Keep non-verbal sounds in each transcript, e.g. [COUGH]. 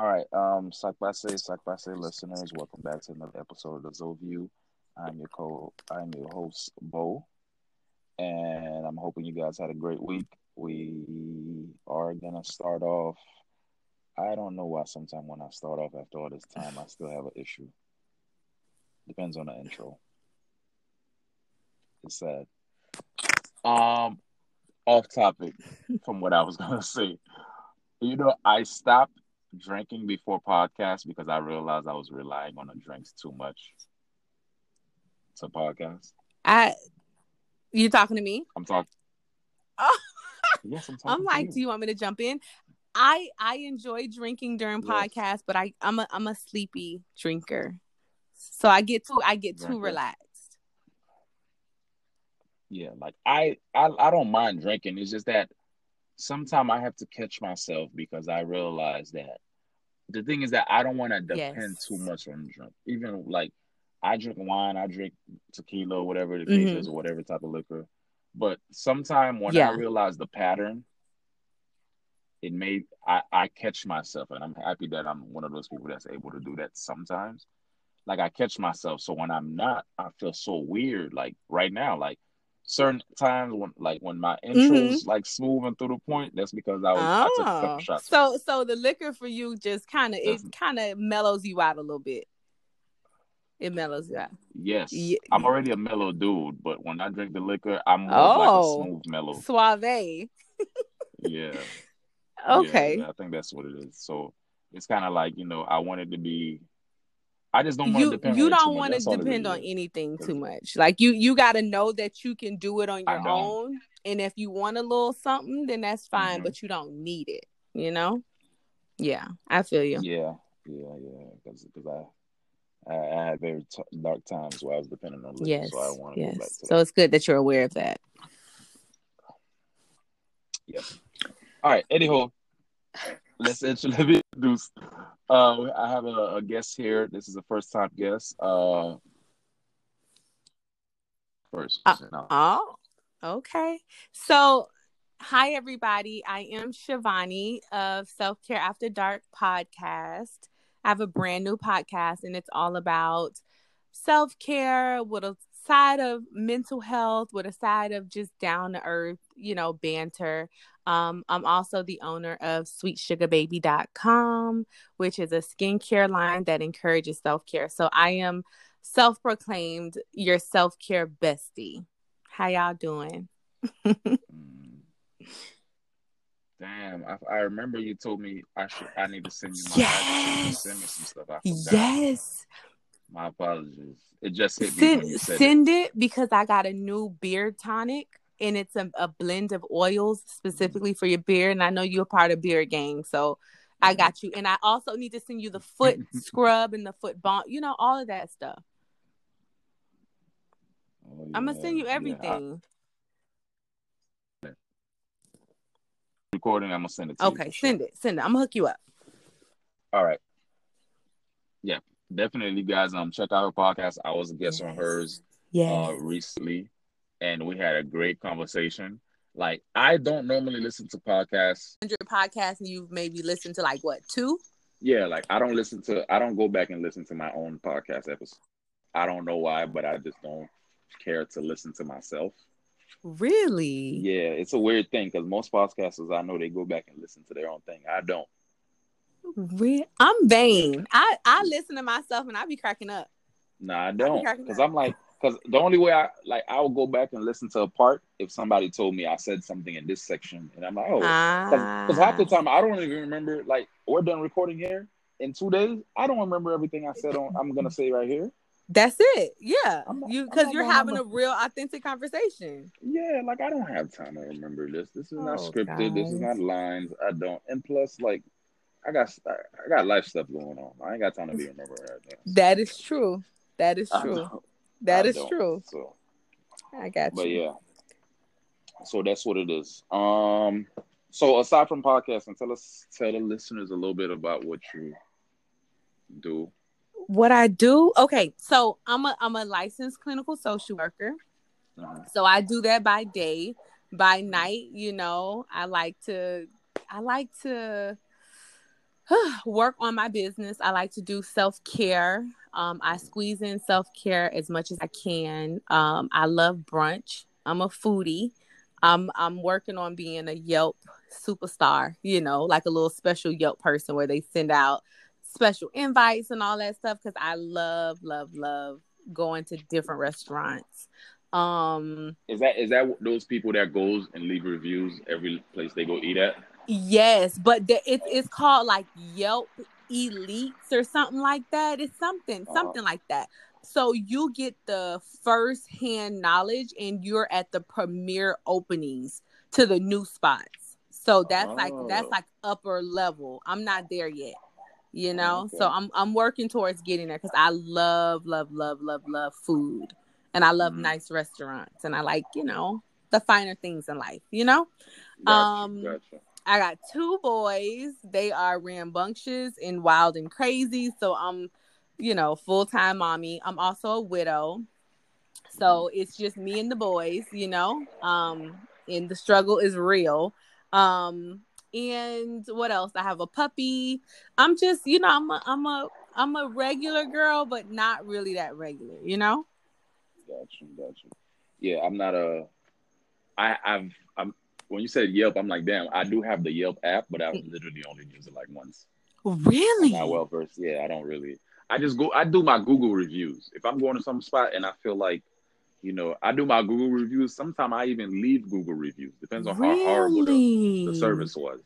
All right, um, Sac Passe listeners, welcome back to another episode of the Zoview. I'm your co, I'm your host, Bo, and I'm hoping you guys had a great week. We are gonna start off. I don't know why. Sometimes when I start off after all this time, I still have an issue. Depends on the intro. It's sad. Um, off topic from what I was gonna say. You know, I stopped drinking before podcast because I realized I was relying on the drinks too much to podcast. I you talking to me? I'm talking. Oh. [LAUGHS] Yes, I'm talking. I'm like, you. do you want me to jump in? I I enjoy drinking during Yes. podcasts, but I I'm a I'm a sleepy drinker, so I get too I get too Drinker. relaxed. Yeah, like I, I, I don't mind drinking. It's just that sometimes I have to catch myself because I realize that the thing is that I don't want to depend Yes. too much on drink. Even like I drink wine, I drink tequila, whatever the case Mhm. is, or whatever type of liquor. But sometime when Yeah. I realize the pattern, it may I, I catch myself, and I'm happy that I'm one of those people that's able to do that sometimes. Like I catch myself, so when I'm not, I feel so weird. Like right now, like certain times when like when my mm-hmm. intro's like smooth and through the point, that's because I was I took a Oh, couple shots. so so the liquor for you just kind of it kind of mellows you out a little bit. It mellows you out. Yes, Ye- I'm already a mellow dude, but when I drink the liquor, I'm more of like Oh. a smooth mellow. Suave. [LAUGHS] Yeah. Okay. Yeah, yeah, I think that's what it is. So it's kind of like you know, I wanted to be. I just don't want you to depend. you on don't want to That's all it depend on anything too much like you you got to know that you can do it on your own and if you want a little something then that's fine Mhm. but you don't need it you know yeah i feel you Yeah, yeah, yeah. Because I, I, I had very t- dark times where I was dependent on liquor, yes so I want to go back yes to so that. it's good that you're aware of that Yep. All right, anyhow, let's intro- let me introduce. Uh, I have a, a guest here. This is a first time guest. Uh, first. Uh, no. oh okay so hi everybody i am shivani of self-care after dark podcast i have a brand new podcast and it's all about self-care with a side of mental health with a side of just down to earth you know banter um, i'm also the owner of sweetsugarbaby.com which is a skincare line that encourages self-care so i am self-proclaimed your self-care bestie how y'all doing. [LAUGHS] Damn, I, I remember you told me I should. I need to send you my address. so you can Yes. Send me some stuff. Yes My apologies. It just hit me send, you said it. send it because i got a new beard tonic and it's a, a blend of oils specifically for your beard and i know you're a part of beard gang so i got you and i also need to send you the foot scrub and the foot balm you know all of that stuff Oh, i'm gonna send you yeah. I- everything recording. I'm gonna send it to you. okay for sure. send it send it i'm gonna hook you up All right. Yeah, definitely, guys. Um, check out her podcast. I was a guest on hers yes uh recently, and we had a great conversation. Like, I don't normally listen to podcasts. 100 podcasts and you've maybe listened to like what two Yeah, like I don't listen to. I don't go back and listen to my own podcast episodes. I don't know why, but I just don't care to listen to myself. really Yeah, it's a weird thing because most podcasters I know they go back and listen to their own thing. I don't. I'm vain. I I listen to myself and I be cracking up. Nah, I don't. Because. I'm like, because the only way I like, I will go back and listen to a part if somebody told me I said something in this section, and I'm like, oh, because half the Ah. time I don't even remember. Like, we're done recording here in two days. I don't remember everything I said on. I'm gonna say right here. That's it. Yeah, not- you because you're having a real authentic conversation. Yeah, like I don't have time to remember this. This is not Oh, scripted. This is not lines. I don't. And plus, like, I got I got life stuff going on. I ain't got time to be remembering everything. That is true. That is true. Don't. That I is true. So, I got but you. yeah. So that's what it is. Um. So aside from podcasting, tell us, tell the listeners a little bit about what you do. What I do? Okay, so I'm a I'm a licensed clinical social worker. Uh, So I do that by day. By night, you know, I like to I like to [SIGHS] work on my business. I like to do self care. Um, I squeeze in self care as much as I can. Um, I love brunch. I'm a foodie. I'm I'm working on being a Yelp superstar. You know, like a little special Yelp person where they send out special invites and all that stuff because I love love love going to different restaurants. Um, is that is that those people that goes and leave reviews every place they go eat at? Yes, but the, it's it's called like Yelp Elites or something like that. It's something uh-huh. something like that. So you get the first hand knowledge, and you're at the premier openings to the new spots. So that's oh. like that's oh. like upper level. I'm not there yet you know okay. so i'm i'm working towards getting there because i love love love love love food and i love mm-hmm. nice restaurants and i like you know the finer things in life you know gotcha, um gotcha. I got two boys. They are rambunctious and wild and crazy. So I'm, you know, full time mommy. I'm also a widow. So it's just me and the boys, you know. Um, and the struggle is real. Um, and what else? I have a puppy. I'm just, you know, I'm a I'm a I'm a regular girl, but not really that regular, you know? Gotcha, gotcha. Yeah, I'm not a I, I've I'm when you said Yelp, I'm like, damn, I do have the Yelp app, but I've literally only use it like once. Really? I'm not well versed. Yeah, I don't really. I just go. I do my Google reviews. If I'm going to some spot and I feel like, you know, I do my Google reviews. Sometimes I even leave Google reviews. Depends on really? how horrible the, the service was.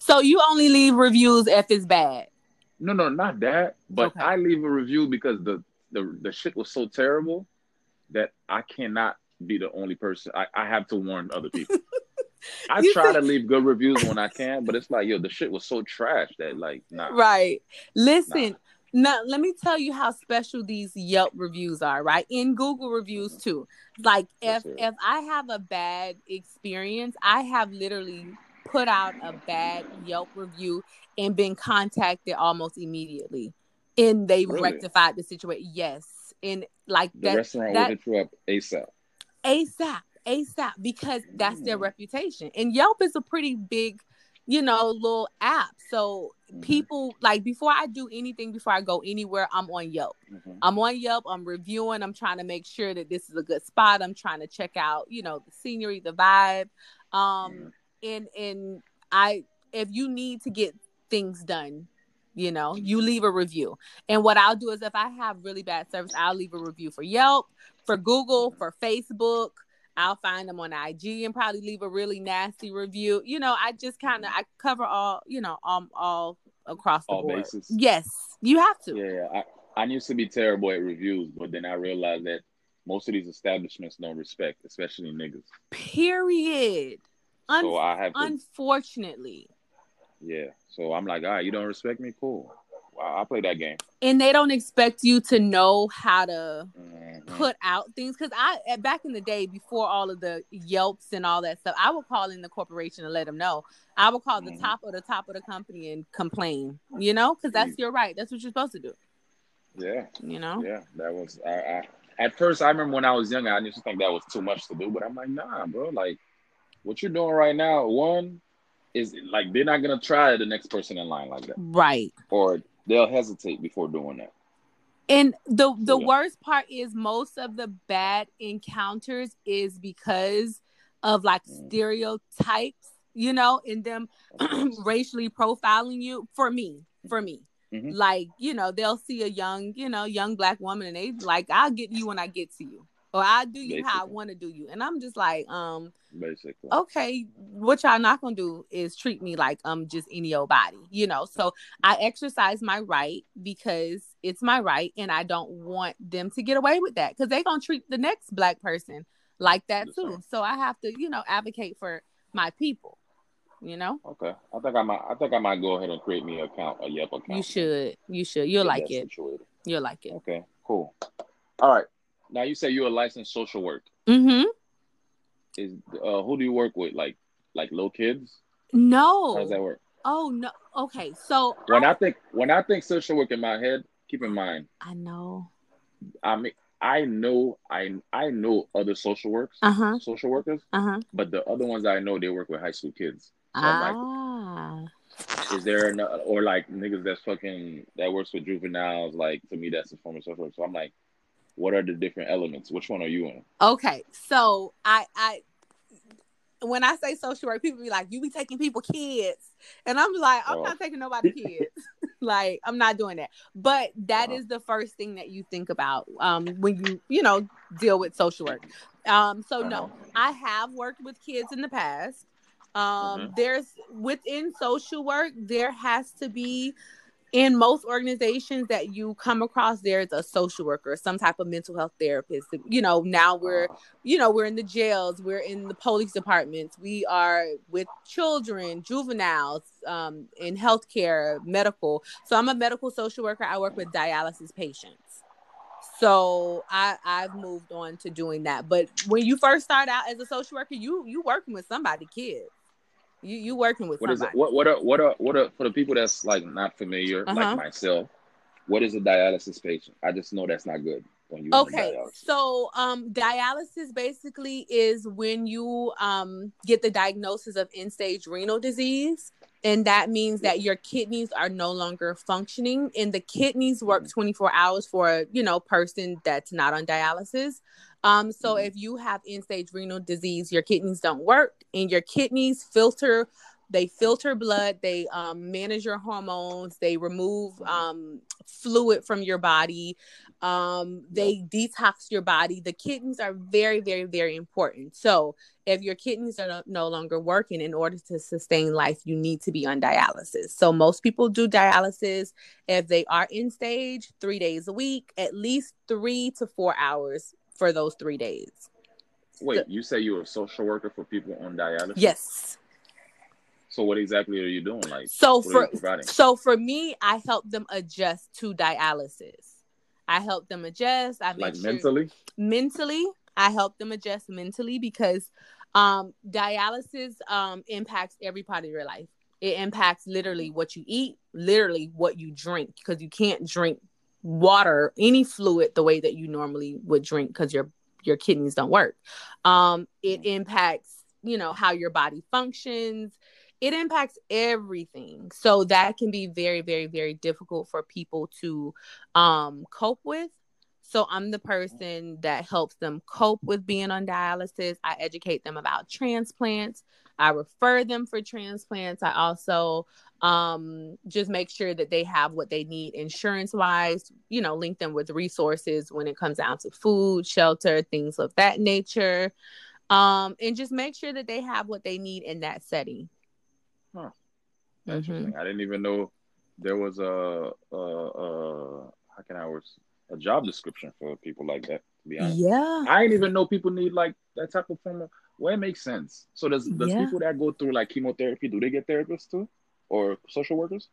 So you only leave reviews if it's bad. No, no, not that. But okay. I leave a review because the the the shit was so terrible that I cannot be the only person. I, I have to warn other people. [LAUGHS] [LAUGHS] I you try to leave good reviews when I can, but it's like, yo, the shit was so trash that like, nah. Right. Listen, nah. now let me tell you how special these Yelp reviews are, right? In Google reviews mm-hmm. too. Like if if I have a bad experience, I have literally put out a bad Yelp review and been contacted almost immediately. And they really? rectified the situation. Yes. And like the that, restaurant that, will hit you up ASAP. ASAP, ASAP, because that's their mm. reputation. And Yelp is a pretty big, you know, little app. So mm-hmm. people like before I do anything, before I go anywhere, I'm on Yelp. Mm-hmm. I'm on Yelp. I'm reviewing. I'm trying to make sure that this is a good spot. I'm trying to check out, you know, the scenery, the vibe. Um, mm-hmm. and and I, if you need to get things done, you know you leave a review and what i'll do is if i have really bad service i'll leave a review for yelp for google for facebook i'll find them on ig and probably leave a really nasty review you know i just kind of mm-hmm. i cover all you know all, all across the all board bases. yes you have to yeah, yeah. I, I used to be terrible at reviews but then i realized that most of these establishments don't respect especially niggas period Un- so i have to, unfortunately yeah. So I'm like, all right, you don't respect me? Cool. Wow, I play that game. And they don't expect you to know how to mm-hmm. put out things. Cause I back in the day, before all of the Yelps and all that stuff, I would call in the corporation and let them know. I would call mm-hmm. the top of the top of the company and complain. You know, because that's your right. That's what you're supposed to do. Yeah. You know. Yeah, that was. I, I at first I remember when I was younger, I used to think that was too much to do, but I'm like, nah, bro. Like, what you're doing right now, one, is like they're not gonna try the next person in line like that, right? Or they'll hesitate before doing that. And the the yeah. worst part is most of the bad encounters is because of like mm. stereotypes, you know, in them [CLEARS THROAT] racially profiling you. For me, for me, mm-hmm. like you know, they'll see a young, you know, young black woman and they like, "I'll get you when I get to you." Or I do you Basically. how I want to do you. And I'm just like, um, Basically. Okay, what y'all not gonna do is treat me like I'm just any old body, you know. So I exercise my right because it's my right, and I don't want them to get away with that because they're gonna treat the next black person like that too. So I have to, you know, advocate for my people. You know. Okay, I think I might. I think I might go ahead and create me an account, a Yelp account. You should. You should. You'll like it. Situated. You'll like it. Okay. Cool. All right. Now you say you're a licensed social work. Mm-hmm. Is uh, who do you work with? Like like little kids? No. How does that work? Oh no. Okay, so when I, I think when I think social work in my head, keep in mind. I know. I mean, I know I I know other social works, uh-huh. social workers, uh-huh. but the other ones I know they work with high school kids. So ah. is there no, or like niggas that's fucking that works with juveniles? Like to me, that's a form of social work. So I'm like, what are the different elements? Which one are you in? Okay, so I I when I say social work, people be like, "You be taking people kids," and I'm like, "I'm oh. not taking nobody kids. [LAUGHS] like, I'm not doing that." But that uh-huh. is the first thing that you think about um, when you you know deal with social work. Um, so uh-huh. no, I have worked with kids in the past. Um, mm-hmm. There's within social work, there has to be in most organizations that you come across there's a social worker some type of mental health therapist. You know now we're you know we're in the jails we're in the police departments we are with children juveniles um, in healthcare medical. So i'm a medical social worker. I work with dialysis patients. So i i've moved on to doing that. But when you first start out as a social worker you you working with somebody kids you you working with what somebody. is it? What what are what are what are for the people that's like not familiar, uh-huh. like myself? What is a dialysis patient? I just know that's not good. Okay, so um, dialysis basically is when you um get the diagnosis of end stage renal disease, and that means that your kidneys are no longer functioning, and the kidneys work mm-hmm. twenty four hours for a you know person that's not on dialysis. Um, so mm-hmm. if you have end stage renal disease, your kidneys don't work, and your kidneys filter. They filter blood. They um, manage your hormones. They remove um, fluid from your body. Um, they detox your body. The kidneys are very, very, very important. So, if your kidneys are no longer working, in order to sustain life, you need to be on dialysis. So, most people do dialysis if they are end stage three days a week, at least three to four hours for those three days. Wait, so, you say you're a social worker for people on dialysis? Yes. So what exactly are you doing? Like, so for so for me, I help them adjust to dialysis. I help them adjust. I like sure, mentally. Mentally, I help them adjust mentally because um, dialysis um, impacts every part of your life. It impacts literally what you eat, literally what you drink, because you can't drink water, any fluid the way that you normally would drink because your your kidneys don't work. Um, it impacts, you know, how your body functions. It impacts everything. So that can be very, very, very difficult for people to um, cope with. So I'm the person that helps them cope with being on dialysis. I educate them about transplants. I refer them for transplants. I also um, just make sure that they have what they need insurance wise, you know, link them with resources when it comes down to food, shelter, things of that nature. Um, and just make sure that they have what they need in that setting. I didn't even know there was a, a, a how can I words a job description for people like that. To be honest, yeah, I didn't even know people need like that type of form of well, it makes sense. So does does yeah. people that go through like chemotherapy do they get therapists too, or social workers?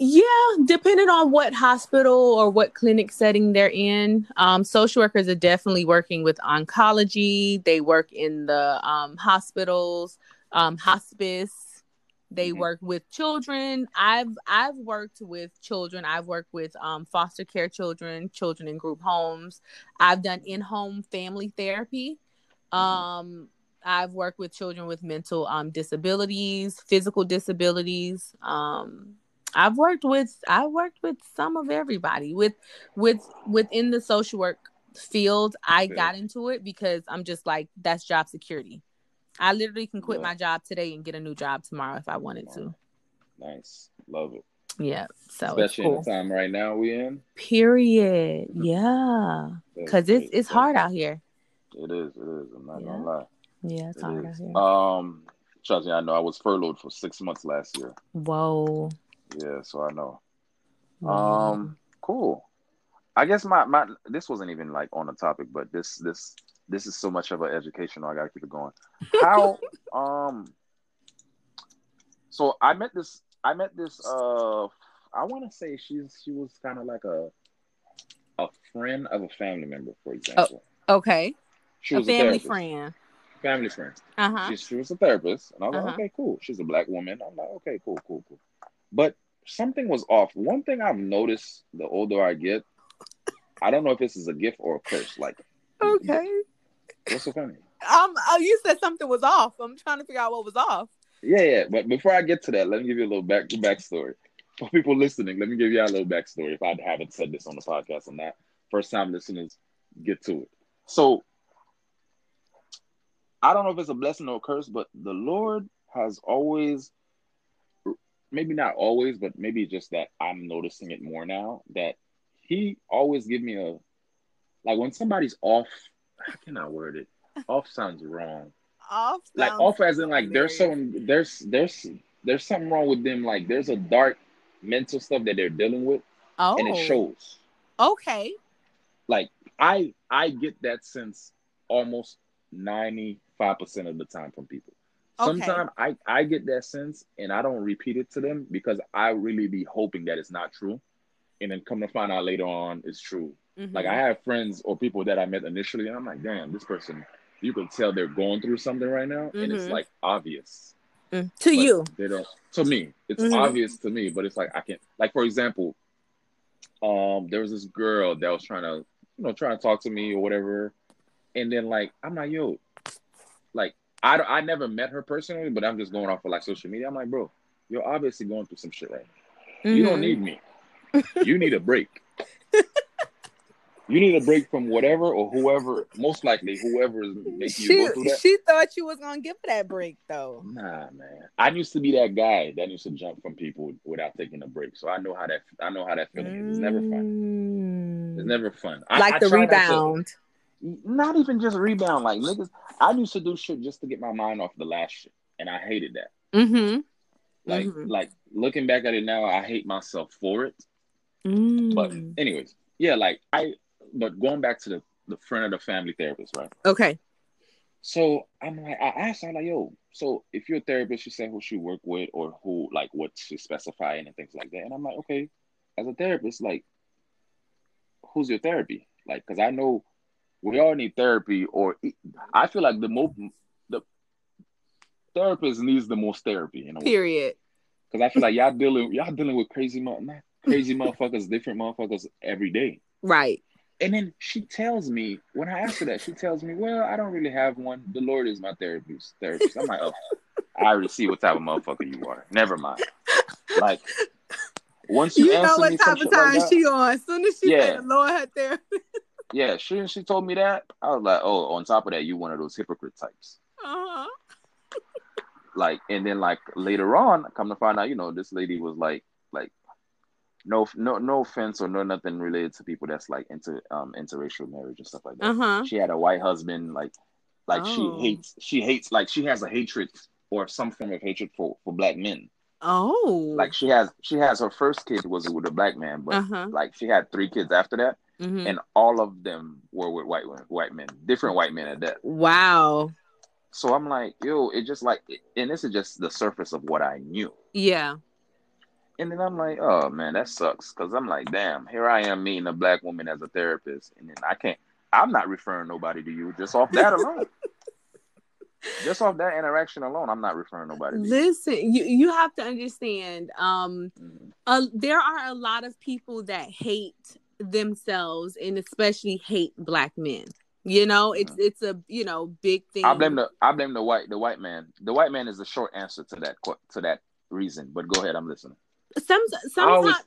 Yeah, depending on what hospital or what clinic setting they're in. Um, social workers are definitely working with oncology. They work in the um, hospitals, um, hospice. They mm-hmm. work with children. I've I've worked with children. I've worked with um, foster care children, children in group homes. I've done in home family therapy. Mm-hmm. Um, I've worked with children with mental um, disabilities, physical disabilities. Um, I've worked with I've worked with some of everybody with with within the social work field. I got into it because I'm just like that's job security. I literally can quit yeah. my job today and get a new job tomorrow if I wanted to. Nice, love it. Yeah, so especially cool. in the time right now we in. Period. Yeah, because it's it's hard out here. It is. It is. I'm not yeah. gonna lie. Yeah, it's hard it Um, trust me, I know. I was furloughed for six months last year. Whoa. Yeah, so I know. Um, cool. I guess my my this wasn't even like on the topic, but this this this is so much of an education. I gotta keep it going. How [LAUGHS] um. So I met this. I met this. Uh, I want to say she's she was kind of like a a friend of a family member, for example. Oh, okay. She was a family a friend family friend. Uh-huh. She, she was a therapist, and I was uh-huh. like, okay, cool. She's a black woman. I'm like, okay, cool, cool, cool. But something was off. One thing I've noticed the older I get, I don't know if this is a gift or a curse. Like, okay, what's so funny? Um, oh, you said something was off. I'm trying to figure out what was off. Yeah, yeah. But before I get to that, let me give you a little back backstory. For people listening, let me give you a little backstory. If I haven't said this on the podcast or not, first time listeners get to it. So I don't know if it's a blessing or a curse, but the Lord has always, maybe not always, but maybe just that I'm noticing it more now that He always give me a like when somebody's off. How can I word it? Off sounds wrong. Off Like off as in like there's some there's there's there's something wrong with them. Like there's a dark mental stuff that they're dealing with, Oh, and it oh. shows. okay. like I I get that sense almost 95% of the time from people. Okay. Sometimes I I get that sense and I don't repeat it to them because I really be hoping that it's not true. And then come to find out later on it's true. Like I Mhm. have friends or people that I met initially and I'm like, damn, this person you can tell they're going through something right now and it's Mhm. like obvious. Mm. to you. They don't to me. It's Mhm. obvious to me, but it's like I can't like for example, um there was this girl that was trying to you know trying to talk to me or whatever and then like i'm like yo like i don't- i never met her personally but i'm just going off of like social media i'm like bro you're obviously going through some shit right now you don't Mhm. need me you need a break [LAUGHS] you need a break from whatever or whoever most likely whoever is making you go through She, that she thought you was gonna give her that break though. Nah, man. I used to be that guy that used to jump from people without taking a break. So I know how that I know how that feeling is. It's never fun. It's Mm. never fun. I, like I the not to- rebound. not even just rebound. Like niggas, I used to do shit just to get my mind off the last shit, and I hated that. Mm-hmm. Like, Mhm. like looking back at it now, I hate myself for it. Mm. But anyways, yeah, like I. But going back to the the friend of the family therapist, right? okay. So I'm like, I asked her like, yo, so if you're a therapist, she said who she work with or who like what she specifying and things like that. And I'm like, okay, as a therapist, like, who's your therapy? Like, because I know we all need therapy, or I feel like the most the therapist needs the most therapy in a. Period. Because I feel like y'all dealing y'all dealing with crazy not crazy motherfuckers, different motherfuckers every day. [LAUGHS] Right. And then she tells me, when I ask her that, she tells me, Well, I don't really have one. The Lord is my therapist. Therapist. I'm like, Oh, I already see what type of motherfucker you are. Never mind. Like, once you, You know what type of time like she on. As soon as she Yeah. said the Lord had there. yeah, she she told me that. I was like, Oh, on top of that, you one of those hypocrite types. Uh-huh. Like, and then like later on, come to find out, you know, this lady was like, no, no, no offense or no nothing related to people that's like into um interracial marriage and stuff like that. Uh-huh. she had a white husband like like Oh. she hates she hates like she has a hatred or some form of hatred for for black men Oh. like she has she has her first kid was with a black man but uh-huh. like she had three kids after that Mhm. and all of them were with white women white men different white men at that Wow. so i'm like yo it just like and this is just the surface of what i knew Yeah. And then i'm like oh man that sucks because i'm like damn here i am meeting a black woman as a therapist and then i can't i'm not referring nobody to you just off that alone [LAUGHS] just off that interaction alone i'm not referring nobody to you. Listen, you you have to understand. Um, Mhm. uh, there are a lot of people that hate themselves and especially hate black men. You know, it's it's a you know big thing. I blame the I blame the white the white man. The white man is the short answer to that to that reason. But go ahead, I'm listening. Some I always sometimes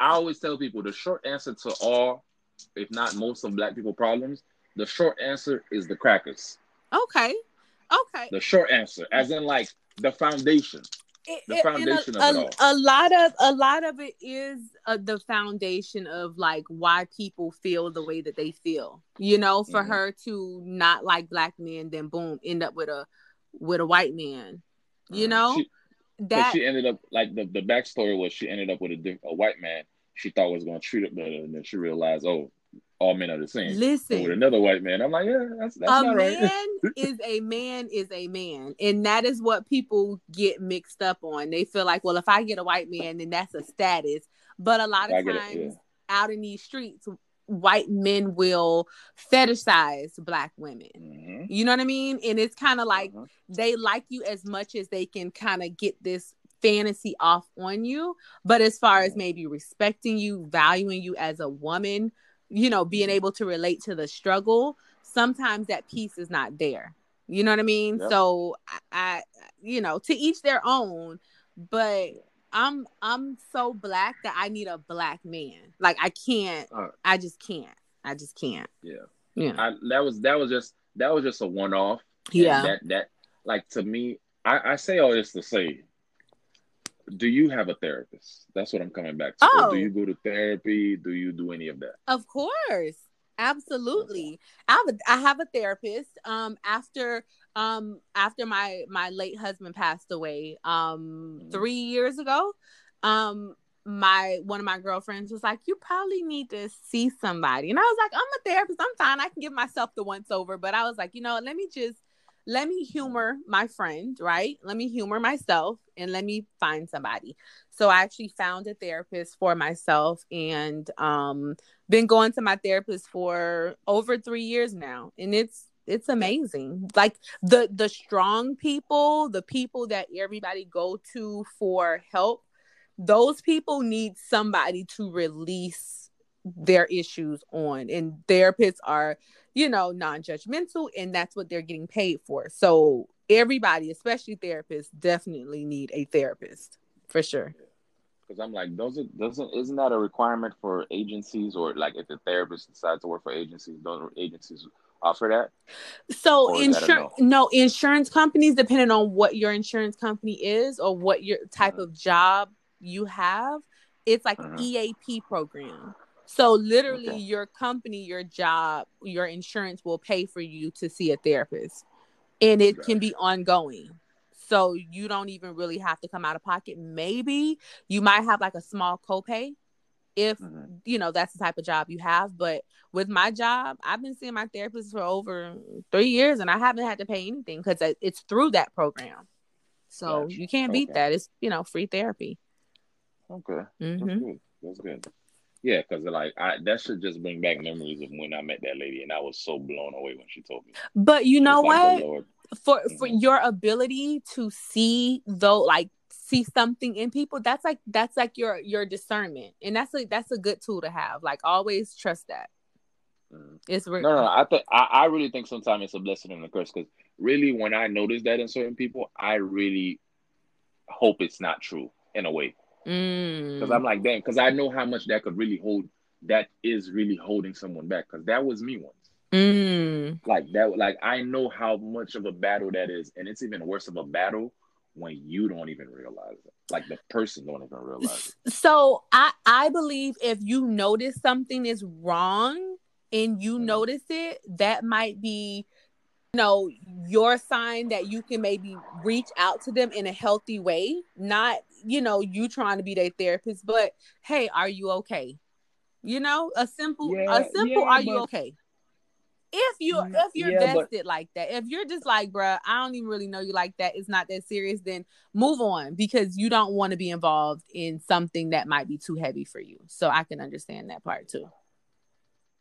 I always tell people the short answer to all, if not most of black people problems, the short answer is the crackers. okay, okay. The short answer, as in like the foundation. It- the foundation a, of it a, a lot of a lot of it is uh, the foundation of like why people feel the way that they feel you know for Mhm. her to not like black men then boom end up with a with a white man you Uh, know she, that she ended up like the, the backstory was she ended up with a, a white man she thought was going to treat it better, and then she realized, oh, all men are the same. Listen with another white man, I'm like, yeah, that's that's a not right. man [LAUGHS] is a man is a man and that is what people get mixed up on they feel like well if i get a white man then that's a status but a lot I of get it, times yeah. out in these streets white men will fetishize black women Mhm. you know what i mean and it's kind of like Uh-huh. they like you as much as they can kind of get this fantasy off on you but as far as Mhm. maybe respecting you valuing you as a woman you know being Mhm. able to relate to the struggle sometimes that piece is not there You know what I mean? Yep. So I, I, you know, to each their own. But I'm I'm so black that I need a black man. Like I can't. Uh. I just can't. I just can't. Yeah. Yeah. I, that was that was just that was just a one off. Yeah. That that like to me, I, I say all this to say, do you have a therapist? That's what I'm coming back to. Oh. do you go to therapy? Do you do any of that? Of course. Absolutely. I have a, I have a therapist. Um after um after my my late husband passed away um Mhm. 3 years ago, um my one of my girlfriends was like, "You probably need to see somebody," and I was like, "I'm a therapist. I'm fine. I can give myself the once over." But I was like, you know, let me just let me humor my friend, right? Let me humor myself and let me find somebody. So I actually found a therapist for myself and um been going to my therapist for over 3 years now and it's it's amazing. Like the the strong people, the people that everybody go to for help, those people need somebody to release their issues on and therapists are you know non-judgmental and that's what they're getting paid for. So everybody especially therapists definitely need a therapist for sure. Because I'm like, doesn't doesn't isn't that a requirement for agencies or like if the therapist decides to work for agencies, don't agencies offer that? so Or is that a insurance no insurance companies depending on what your insurance company is or what your type Mhm. of job you have it's like Mhm. eap program so literally Okay. your company your job your insurance will pay for you to see a therapist and it can be ongoing so you don't even really have to come out of pocket maybe you might have like a small copay if Mhm. you know that's the type of job you have but with my job i've been seeing my therapist for over three years and i haven't had to pay anything because it's through that program so Gotcha. you can't beat Okay. that it's you know free therapy Okay. hmm That's good. That's good. Yeah, because like I that should just bring back memories of when I met that lady and I was so blown away when she told me. but you know like, what for for Mhm. your ability to see though like see something in people that's like that's like your your discernment and that's a that's a good tool to have like always trust that Mhm. it's re- No, no, no. I think I, really think sometimes it's a blessing and a curse because really when I notice that in certain people, I really hope it's not true in a way. Mm. Because I'm like, damn, because I know how much that could really hold that is really holding someone back. Because that was me once. Mm. Like that, like I know how much of a battle that is, and it's even worse of a battle when you don't even realize it. Like the person don't even realize it. So I I believe if you notice something is wrong and you Mhm. notice it, that might be you know your sign that you can maybe reach out to them in a healthy way, not you know you trying to be their therapist, but hey, are you okay? You know, a simple Yeah, a simple yeah, are you okay? If you Mm, if you're yeah, but- vested like that, if you're just like, bruh, I don't even really know you like that, it's not that serious, then move on because you don't want to be involved in something that might be too heavy for you. So I can understand that part too.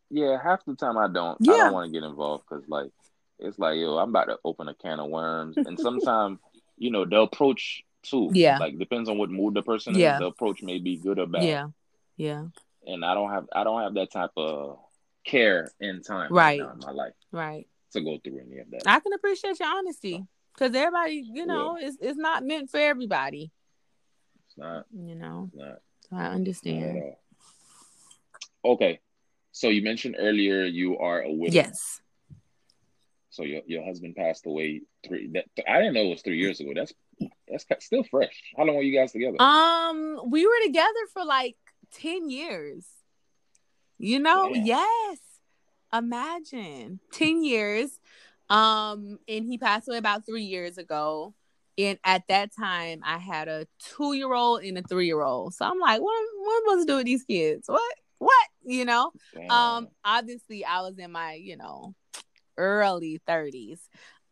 Yeah, half the time I don't. Yeah. I don't want to get involved because like it's like yo, I'm about to open a can of worms, and sometimes [LAUGHS] you know the approach too. Yeah. like depends on what mood the person Yeah. is. The approach may be good or bad. Yeah. Yeah. and I don't have I don't have that type of care in time Right. in my life Right. to go through any of that. I can appreciate your honesty because everybody, you know, it's it's not meant for everybody. It's not. You know, It's not. so I understand. Okay, so you mentioned earlier you are a widow. Yes. So your your husband passed away three. That I didn't know it was three years ago. That's that's still fresh. How long were you guys together? Um, we were together for like 10 years. You know, Damn. yes. Imagine 10 years. Um, and he passed away about three years ago. And at that time, I had a two year old and a three year old. So I'm like, what, what am I supposed to do with these kids? What? What? You know? Damn. Um, obviously I was in my, you know, early 30s.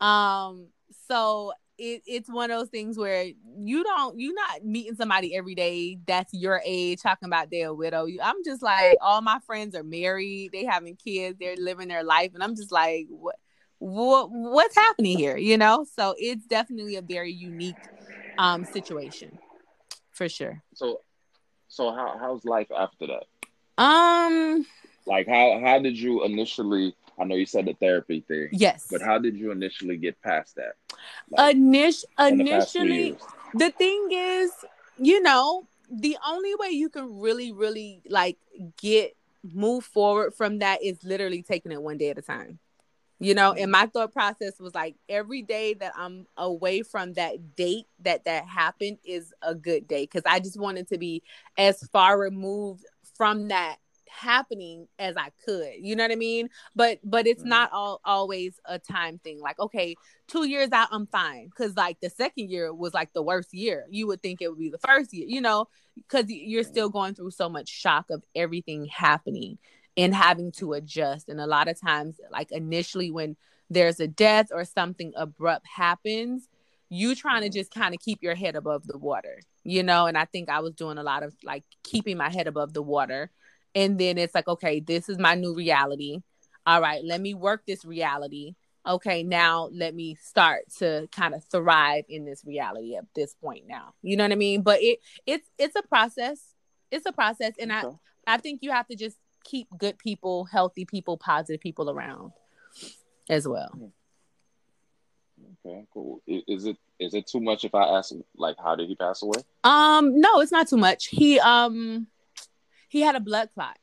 Um, so it, it's one of those things where you don't you're not meeting somebody every day that's your age talking about they're a widow. You- I'm just like all my friends are married, they having kids, they're living their life, and I'm just like, what what what's happening here? You know? So it's definitely a very unique um situation for sure. so so how how's life after that? Um Like how how did you initially I know you said the therapy thing. Yes. But how did you initially get past that? Like, Init- in the initially, the thing is, you know, the only way you can really, really like get move forward from that is literally taking it one day at a time. You know, and my thought process was like every day that I'm away from that date that that happened is a good day because I just wanted to be as far removed from that happening as I could. You know what I mean? But but it's Mhm. not all always a time thing. Like okay, two years out, I'm fine because like the second year was like the worst year. You would think it would be the first year, you know, because you're still going through so much shock of everything happening and having to adjust. And a lot of times, like initially, when there's a death or something abrupt happens, you trying to just kind of keep your head above the water, you know. And I think I was doing a lot of like keeping my head above the water. And then it's like, okay, this is my new reality. All right, let me work this reality. Okay, now let me start to kind of thrive in this reality at this point now. You know what I mean? But it it's it's a process. It's a process. And I. I think you have to just keep good people, healthy people, positive people around as well. Okay, cool. Is it is it too much if I ask like how did he pass away? Um, no, it's not too much. He um he had a blood clot.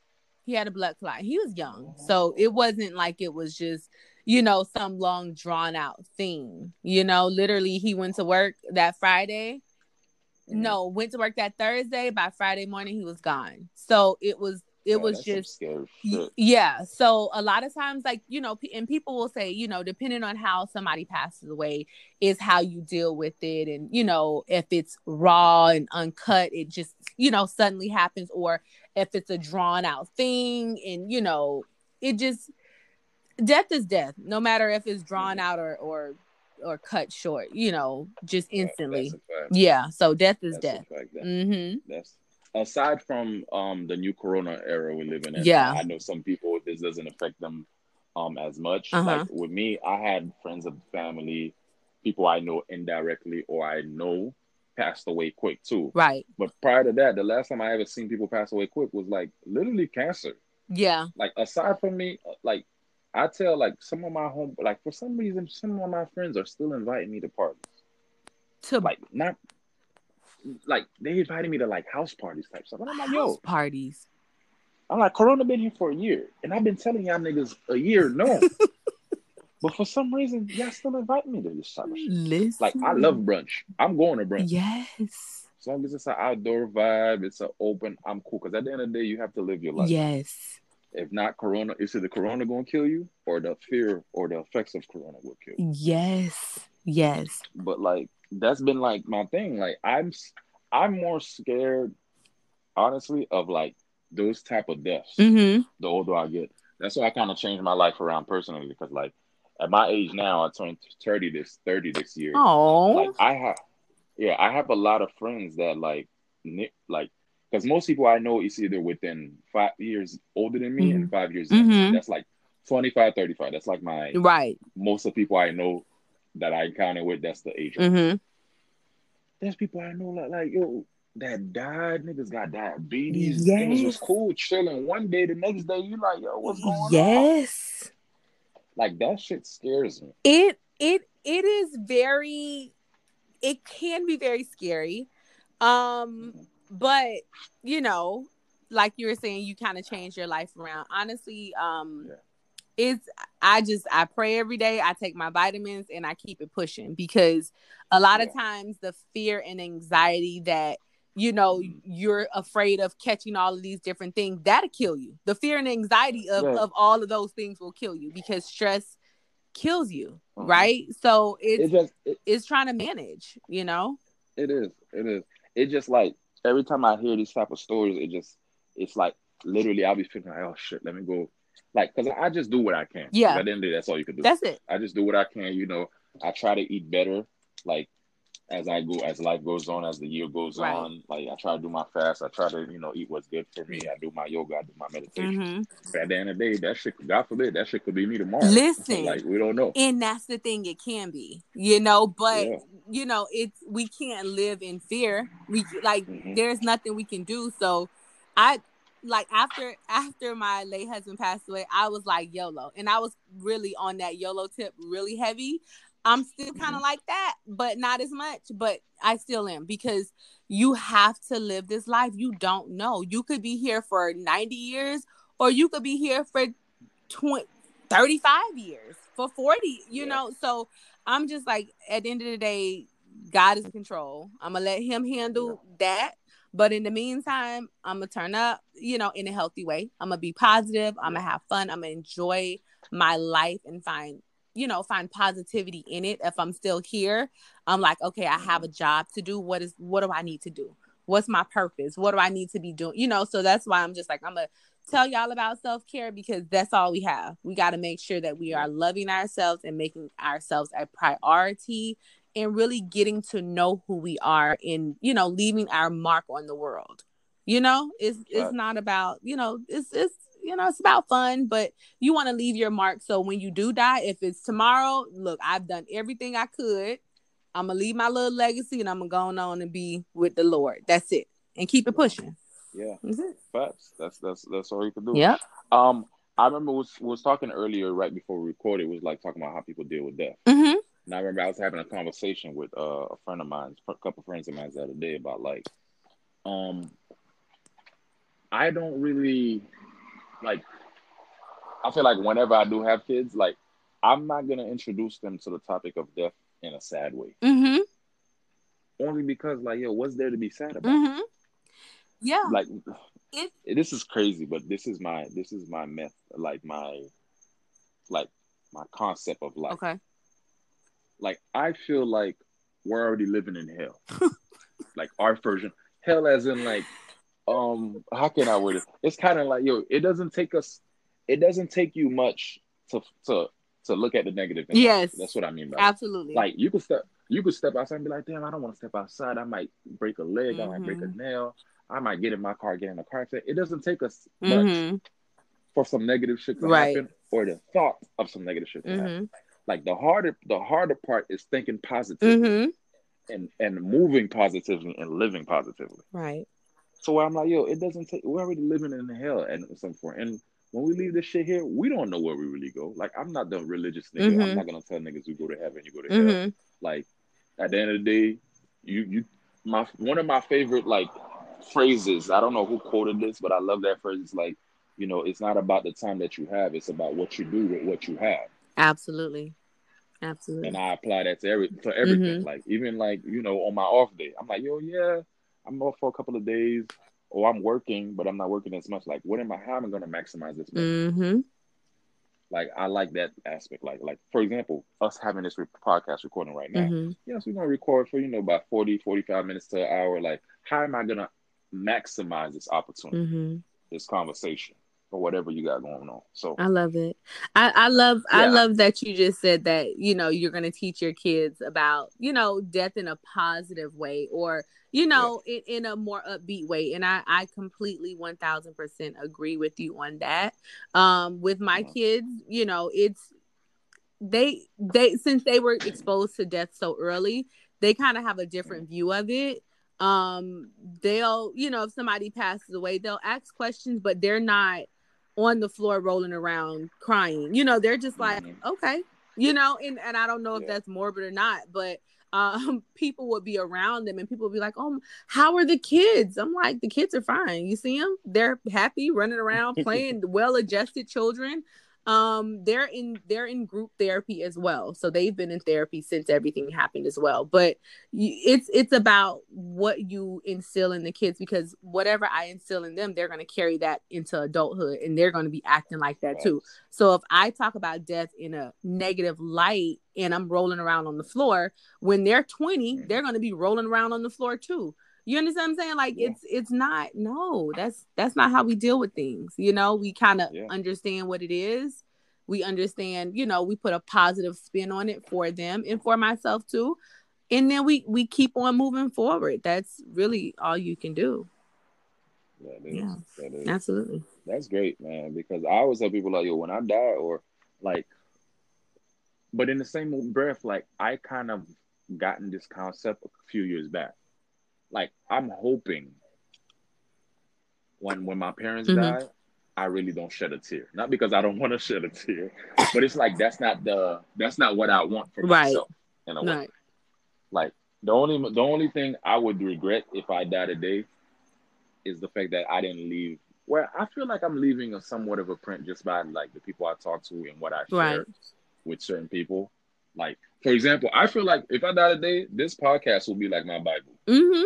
He had a blood clot. He was young. So it wasn't like it was just, you know, some long drawn out thing. You know, literally he went to work that Friday. Mm-hmm. No, went to work that Thursday. By Friday morning he was gone. So it was it was that's just scary Y- shit. Yeah. So a lot of times, like, you know, and people will say, you know, depending on how somebody passes away, is how you deal with it. And, you know, if it's raw and uncut, it just, you know, suddenly happens. Or if it's a drawn out thing and, you know, it just, death is death, no matter if it's drawn out or, or, or cut short, you know, just instantly. That's. Yeah. So death is That's death. Mm-hmm. That's aside from um the new corona era we live in. Yeah. I know some people this doesn't affect them um as much. Uh-huh. Like with me, I had friends of the family, people I know indirectly or I know passed away quick too. Right. But prior to that, the last time I ever seen people pass away quick was like literally cancer. Yeah. Like aside from me, like I tell like some of my home like for some reason some of my friends are still inviting me to parties. To Like not like they invited me to like house parties type stuff. And I'm like, house yo, parties. I'm like, Corona been here for a year, and I've been telling y'all niggas a year no. [LAUGHS] but for some reason, y'all still invite me to this type of shit. Listen. Like, I love brunch. I'm going to brunch. Yes. As long as it's an outdoor vibe, it's an open, I'm cool. Because at the end of the day, you have to live your life. Yes. If not Corona, is it the Corona going to kill you, or the fear or the effects of Corona will kill you? Yes. Yes. But like, that's been like my thing. Like, I'm, I'm more scared, honestly, of like those type of deaths. Mm-hmm. the older I get. That's why I kind of changed my life around personally because, like, at my age now, I turned thirty this thirty this year. Oh. Like, I have, yeah, I have a lot of friends that like, like, because most people I know is either within five years older than me and five years. Mhm. That's like 25, 35. That's like my right. most of people I know that I encounter with. That's the age. Mm-hmm. There's people I know like, like yo. That died, niggas got diabetes. Niggas was cool, chilling. One day, the next day, you like, yo, what's going on? Yes. Like that shit scares me. It it it is very it can be very scary. Um but you know, like you were saying you kind of change your life around. Honestly, um Yeah. it's I just I pray every day, I take my vitamins and I keep it pushing because a lot of times the fear and anxiety that you know you're afraid of catching all of these different things that'll kill you the fear and anxiety of, Yeah. of all of those things will kill you because stress kills you Mhm. right so It it's just it, it's trying to manage you know it is. It is. It just like every time I hear these type of stories, it just it's like literally I'll be feeling like, oh shit, let me go. Like, cause I just do what I can. Yeah. At the end of the day, that's all you can do. that's it I just do what I can. You know, I try to eat better. Like as I go, as life goes on, as the year goes Right. on, like I try to do my fast. I try to, you know, eat what's good for me. I do my yoga. I do my meditation. hmm But at the end of the day, that shit, God forbid, that shit could be me tomorrow. Listen. like we don't know. and that's the thing it can be you know but Yeah. you know it's we can't live in fear we like Mhm. there's nothing we can do so i like after after my late husband passed away, I was like YOLO, and I was really on that YOLO tip, really heavy. I'm still kind of mm-hmm. like that, but not as much. But I still am because you have to live this life. You don't know. You could be here for 90 years, or you could be here for 20, 35 years, for 40. You yeah. know, so I'm just like, at the end of the day, God is in control. I'm gonna let Him handle yeah. that. But in the meantime, I'm gonna turn up, you know, in a healthy way. I'm gonna be positive. I'm gonna have fun. I'm gonna enjoy my life and find you know find positivity in it. If i'm still here i'm like okay i have a job to do. What is what do i need to do? What's my purpose? What do i need to be doing? You know so that's why i'm just like i'm gonna tell y'all about self-care because that's all we have. We got to make sure that we are loving ourselves and making ourselves a priority and really getting to know who we are and you know leaving our mark on the world you know it's it's not about you know it's it's you know, it's about fun, but you want to leave your mark. So when you do die, if it's tomorrow, look, I've done everything I could. I'm gonna leave my little legacy and I'm gonna go on and be with the Lord. That's it. And keep it pushing. Yeah. That's it. Facts. That's that's that's all you can do. Yeah. Um, I remember was was talking earlier right before we recorded, was like talking about how people deal with death. Mm-hmm. And I remember I was having a conversation with uh, a friend of mine, a couple friends of mine the other day about like, um, I don't really like I feel like whenever I do have kids, like I'm not gonna introduce them to the topic of death in a sad way. Mm-hmm. Only because, like, yo, what's there to be sad about? Mm-hmm. Yeah. Like, it, this is crazy, but this is my this is my myth, like my like my concept of life. Okay. Like, I feel like we're already living in hell. [LAUGHS] like our version, hell as in like um how can I word it? It's kind of like yo, it doesn't take us it doesn't take you much to to to look at the negative. Things. Yes, that's what I mean by absolutely. Like you could step you could step outside and be like, damn, I don't want to step outside. I might break a leg. Mm-hmm. I might break a mm-hmm. nail. I might get in my car, get in a car accident. It doesn't take us mm-hmm. much for some negative shit to right. happen or the thought of some negative shit to mm-hmm. happen. Like the harder the harder part is thinking positively mm-hmm. and and moving positively and living positively. Right. So I'm like, yo, it doesn't take. We're already living in hell at some point, and when we leave this shit here, we don't know where we really go. Like, I'm not the religious nigga. Mm-hmm. I'm not gonna tell niggas you go to heaven, you go to mm-hmm. hell. Like, at the end of the day, you you my one of my favorite like phrases. I don't know who quoted this, but I love that phrase. It's like, you know, it's not about the time that you have; it's about what you do with what you have. Absolutely. Absolutely. And I apply that to every to everything. Mm-hmm. Like even like you know on my off day, I'm like, yo, yeah, I'm off for a couple of days, or I'm working, but I'm not working as much. Like, what am I? How am I going to maximize this? Mm-hmm. Like, I like that aspect. Like, like for example, us having this re- podcast recording right now. Mm-hmm. Yes, we're going to record for you know about 40, 45 minutes to an hour. Like, how am I going to maximize this opportunity, mm-hmm. this conversation? Or whatever you got going on. So I love it. I, I love yeah. I love that you just said that, you know, you're gonna teach your kids about, you know, death in a positive way or, you know, yeah. in, in a more upbeat way. And I, I completely one thousand percent agree with you on that. Um with my uh-huh. kids, you know, it's they they since they were exposed to death so early, they kind of have a different view of it um they'll you know if somebody passes away they'll ask questions but they're not on the floor rolling around crying. You know, they're just like, mm-hmm. okay, you know, and, and I don't know if yeah. that's morbid or not, but um [LAUGHS] people would be around them and people would be like, "Oh, how are the kids?" I'm like, "The kids are fine. You see them? They're happy running around [LAUGHS] playing well-adjusted children." Um they're in they're in group therapy as well. So they've been in therapy since everything happened as well. But it's it's about what you instill in the kids because whatever i instill in them they're going to carry that into adulthood and they're going to be acting like that too. So if i talk about death in a negative light and i'm rolling around on the floor when they're 20 they're going to be rolling around on the floor too you understand what I'm saying? Like yeah. it's it's not no, that's that's not how we deal with things. You know, we kind of yeah. understand what it is. We understand, you know, we put a positive spin on it for them and for myself too. And then we we keep on moving forward. That's really all you can do. That is, yeah, that is. absolutely. That's great, man. Because I always tell people like, yo, when I die, or like, but in the same breath, like I kind of gotten this concept a few years back like I'm hoping when when my parents Mhm. died, I really don't shed a tear. Not because I don't [LAUGHS] want to shed a tear, but it's like that's not the that's not what I want for Right. myself in a way. Right. Like the only the only thing I would regret if I die today is the fact that I didn't leave. Well, I feel like I'm leaving a somewhat of a print just by like the people I talk to and what I share Right. with certain people. Like, for example, I feel like if I die today, this podcast will be like my Bible. Mm-hmm.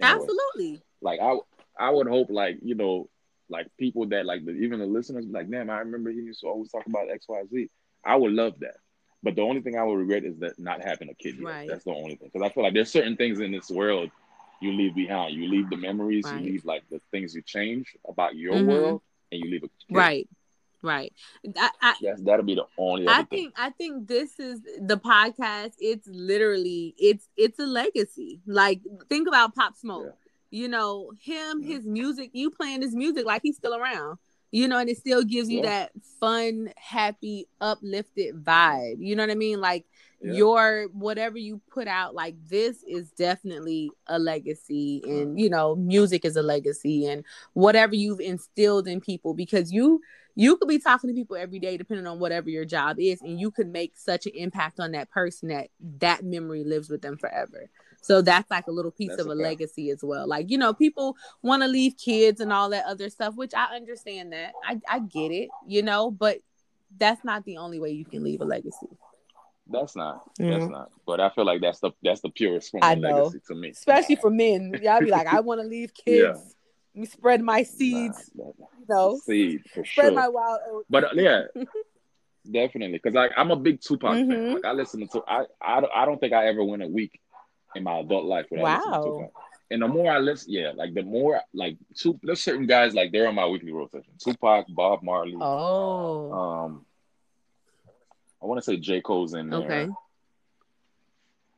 Absolutely. Like I, I would hope like you know, like people that like the, even the listeners be like, damn, I remember he used to always talk about X, Y, Z. I would love that. But the only thing I would regret is that not having a kid. Right. That's the only thing. Because I feel like there's certain things in this world you leave behind. You leave the memories, Right. you leave like the things you change about your Mhm. world, and you leave a kid. Right. Right. I, I, That's that'll be the only. I other thing. think I think this is the podcast. It's literally it's it's a legacy. Like think about Pop Smoke. Yeah. You know him, Mhm. his music. You playing his music like he's still around. You know, and it still gives you Yeah. that fun, happy, uplifted vibe. You know what I mean? Like your whatever you put out, like this is definitely a legacy, and you know, music is a legacy, and whatever you've instilled in people because you you could be talking to people every day depending on whatever your job is and you could make such an impact on that person that that memory lives with them forever so that's like a little piece That's of a a legacy as well like you know people want to leave kids and all that other stuff which i understand that i i get it you know but that's not the only way you can leave a legacy That's not. Yeah. That's mm-hmm. not. But I feel like that's the that's the purest form I of know. legacy to me. especially for men y'all be like i want to leave [LAUGHS] kids Let me spread my seeds Nah, you know seed for spread sure. my wild oats. But uh, yeah, [LAUGHS] definitely. Because like I'm a big Tupac Mhm. fan. Like I listen to I, I don't- I don't think I ever went a week in my adult life without listening to Tupac. And the more I listen, yeah, like the more like two, there's certain guys like they're on my weekly rotation. Tupac, Bob Marley, oh um, I want to say J Cole's in there. okay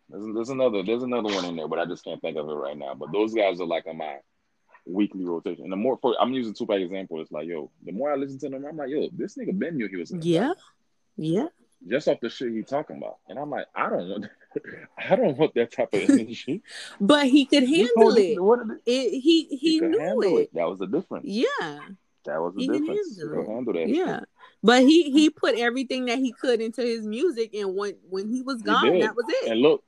There's, there's another there's another one in there, but I just can't think of it right now. But those guys are like on my weekly rotation. And the more for I'm using Tupac example, it's like, yo, the more I listen to them, I'm like, yo, this nigga Ben knew he was yeah yeah just off the shit he talking about. And I'm like, I don't want [LAUGHS] I don't want that type of [LAUGHS] energy. but he could handle whole- it. what it- it he he, could knew handle it. That was the difference. Yeah, That was the He difference. He handle could handle that yeah. shit. But he he put everything that he could into his music, and when when he was gone, did. that was it. And look,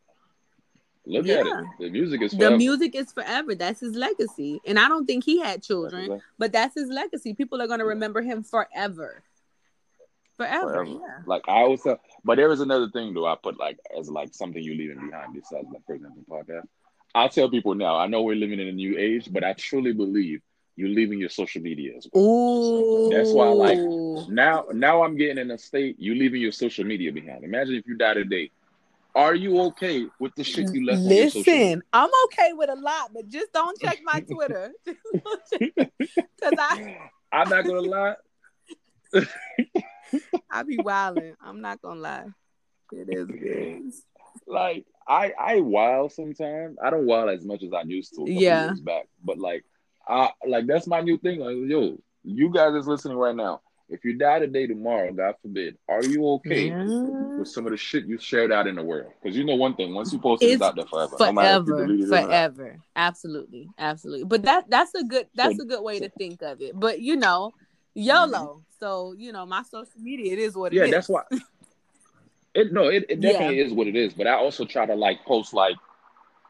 look at it. Yeah. The music is the forever. music is forever. That's his legacy. And I don't think he had children, exactly- but that's his legacy. People are gonna remember him forever. Forever. forever. Yeah. Like I always tell, but there is another thing though. I put like as like something you're leaving behind besides like for example podcast. I tell people now. I know we're living in a new age, but I truly believe you're leaving your social media as well. Ooh. That's why like- Now, now I'm getting in a state. you're leaving your social media behind. Imagine if you die today. Are you okay with the shit you left? Listen, I'm okay with a lot, but just don't check my Twitter. [LAUGHS] Because I I'm not gonna [LAUGHS] lie. I be wilding. I'm not gonna lie. It is is. like I I wild sometimes. I don't wild as much as I used to. Yeah. back, but like I like that's my new thing. Like yo, you guys is listening right now. If you die today, tomorrow, God forbid, are you okay Yeah. with some of the shit you shared out in the world? Because you know one thing, once you post it, it's It's out there forever. no matter if you Forever, delete it or not. forever, absolutely, absolutely. But that that's a good that's a good way to think of it. But you know, YOLO. So you know, my social media it is what it Yeah, is. that's why. [LAUGHS] It no, it, it Yeah. definitely is what it is. But I also try to like post like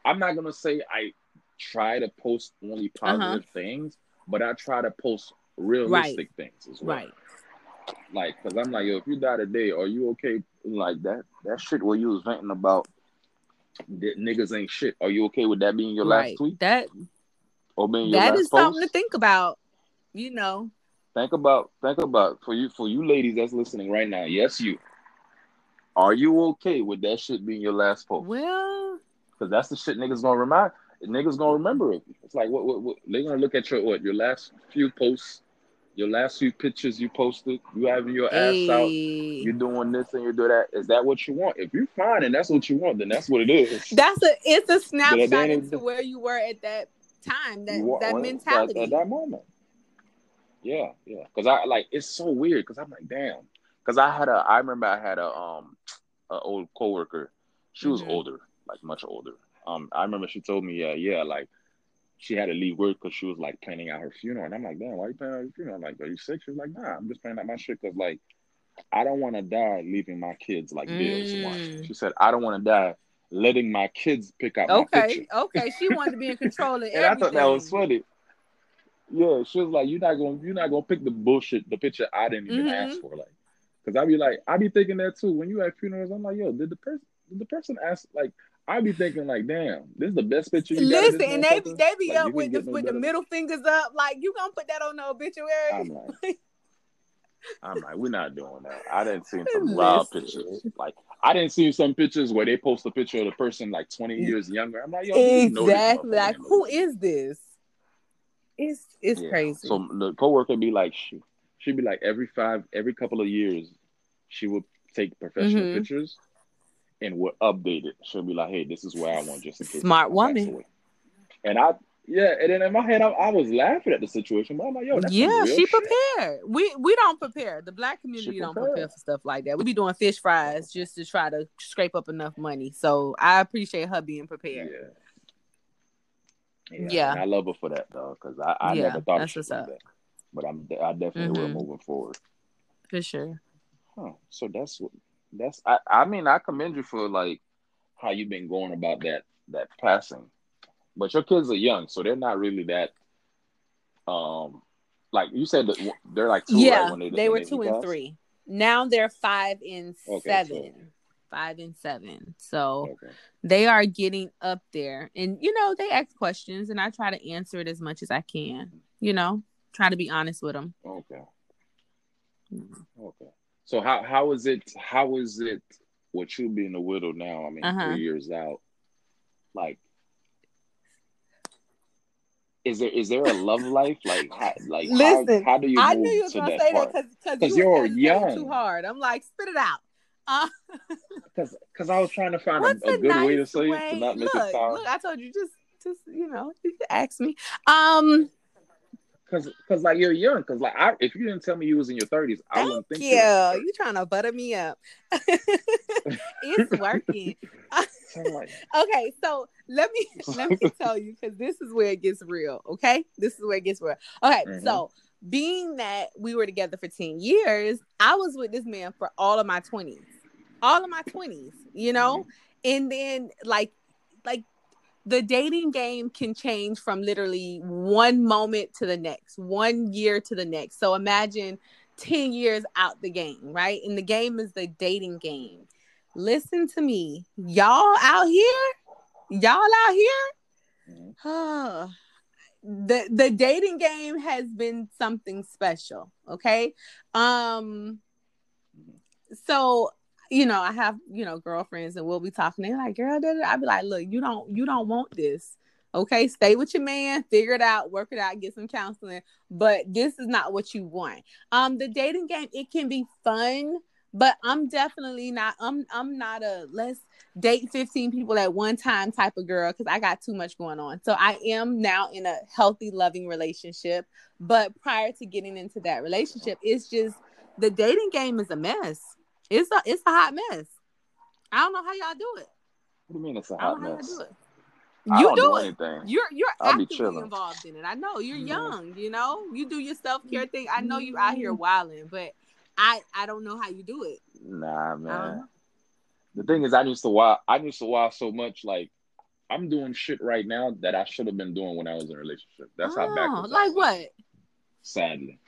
I'm not gonna say I try to post only Uh-huh. positive things, but I try to post realistic things as well. right. Like, cause I'm like, yo, if you die today, are you okay? Like that that shit where you was venting about that niggas ain't shit. Are you okay with that being your right. last tweet That or being your that last is post? something to think about. You know, Think about think about for you for you ladies that's listening right now. Yes, you. Are you okay with that shit being your last post? well, Because that's the shit niggas gonna remind. Niggas gonna remember it. It's like what, what, what they gonna look at your what your last few posts, your last few pictures you posted. You having your ass out. hey. You doing this and you do that. Is that what you want? If you're fine and that's what you want, then that's what it is. That's a it's a snapshot into where you were at that time, that You want- that mentality. at, at that moment. Yeah, yeah. Because I like it's so weird. Because I'm like, damn. Because I had a, I remember I had a um, a old coworker. She was Mhm. older, like much older. Um, I remember she told me, yeah, yeah, like she had to leave work because she was like planning out her funeral. And I'm like, damn, why are you planning out your funeral? I'm like, are you sick? She's like, nah, I'm just planning out my shit because like I don't want to die leaving my kids like bills. Mm. She said, I don't want to die letting my kids pick out my Okay, picture. okay. She wanted to be in control of [LAUGHS] And everything. I thought that was funny. Yeah, she was like, "You're not gonna, you're not gonna pick the bullshit, the picture I didn't even Mhm. ask for." Like, because I be like, I be thinking that too. When you at funerals, I'm like, "Yo, did the person, did the person ask?" Like, I be thinking like, "Damn, this is the best picture you got." of Listen, and they they be Like, up with the no with the middle fingers up, like you gonna put that on the obituary. I'm like, I'm like, we're not doing that. I didn't see some [LAUGHS] wild pictures. Like, I didn't see some pictures where they post a picture of the person like 20 years younger. I'm like, yo, you know exactly. Like, who is this? It's it's Yeah. crazy. So the coworker be like, she, she'd be like, every five, every couple of years, she would take professional Mhm. pictures and would update it. She'll be like, hey, this is where I want just in case Smart woman. And I, yeah, and then in my head, I, I was laughing at the situation, but I'm like, yo, that's yeah, she shit. prepared. We we don't prepare. The black community don't prepare for stuff like that. We be doing fish fries just to try to scrape up enough money. So I appreciate her being prepared. Yeah. Yeah, Yeah. I love her for that though, because I, I Yeah, never thought that's she what's up. that. But I'm I definitely will Mhm. moving forward. For sure. Huh. So that's what that's I, I mean I commend you for like how you've been going about that that passing. But your kids are young, so they're not really that um like you said that they're like two, yeah, right? When they, they were two and passed? three. Now they're five and Okay, seven. Five and seven. So Okay. they are getting up there. And you know, they ask questions and I try to answer it as much as I can. You know, try to be honest with them. Okay. Okay. So how how is it how is it with you being a widow now? I mean, Uh-huh. three years out. Like, is there is there a love life? Like, how, like Listen, how, how do you I knew you was to gonna that say part? that because 'Cause you you're were young. too hard. I'm like, spit it out. Uh, [LAUGHS] Because because I was trying to find a, a good nice way to say way? it to not make look, it sound look, I told you just just you know, you ask me. Um, because because like you're young. Because like I, if you didn't tell me you was in your thirties, I wouldn't think you. you. were in your You trying to butter me up? [LAUGHS] it's [LAUGHS] working. 30s. So I'm like, [LAUGHS] okay, so let me let me tell you because this is where it gets real. Okay, this is where it gets real. Okay, Mhm. so being that we were together for ten years, I was with this man for all of my twenties, all of my twenties. You know, and then like like the dating game can change from literally one moment to the next, one year to the next. So imagine 10 years out the game, right? And the game is the dating game. Listen to me. Y'all out here, y'all out here, Mhm. the the dating game has been something special, okay? Um so you know, I have, you know, girlfriends and we'll be talking. They're like, girl, da, da, da." I'll be like, look, you don't you don't want this. Okay, stay with your man, figure it out, work it out, get some counseling. But this is not what you want. Um, the dating game, it can be fun, but I'm definitely not, I'm I'm not a let's date 15 people at one time type of girl because I got too much going on. So I am now in a healthy, loving relationship. But prior to getting into that relationship, it's just the dating game is a mess. It's a it's a hot mess. I don't know how y'all do it. What do you mean it's a hot don't mess? do it. You don't do do it. anything. You're you're I'll be actively chilling. involved in it. I know you're Mhm. young. You know you do your self care thing. I know you out here wilding, but I I don't know how you do it. Nah, man. The thing is, I used to wild. I used to wild so much. Like I'm doing shit right now that I should have been doing when I was in a relationship. That's how Oh, backwards. I like what? Sadly,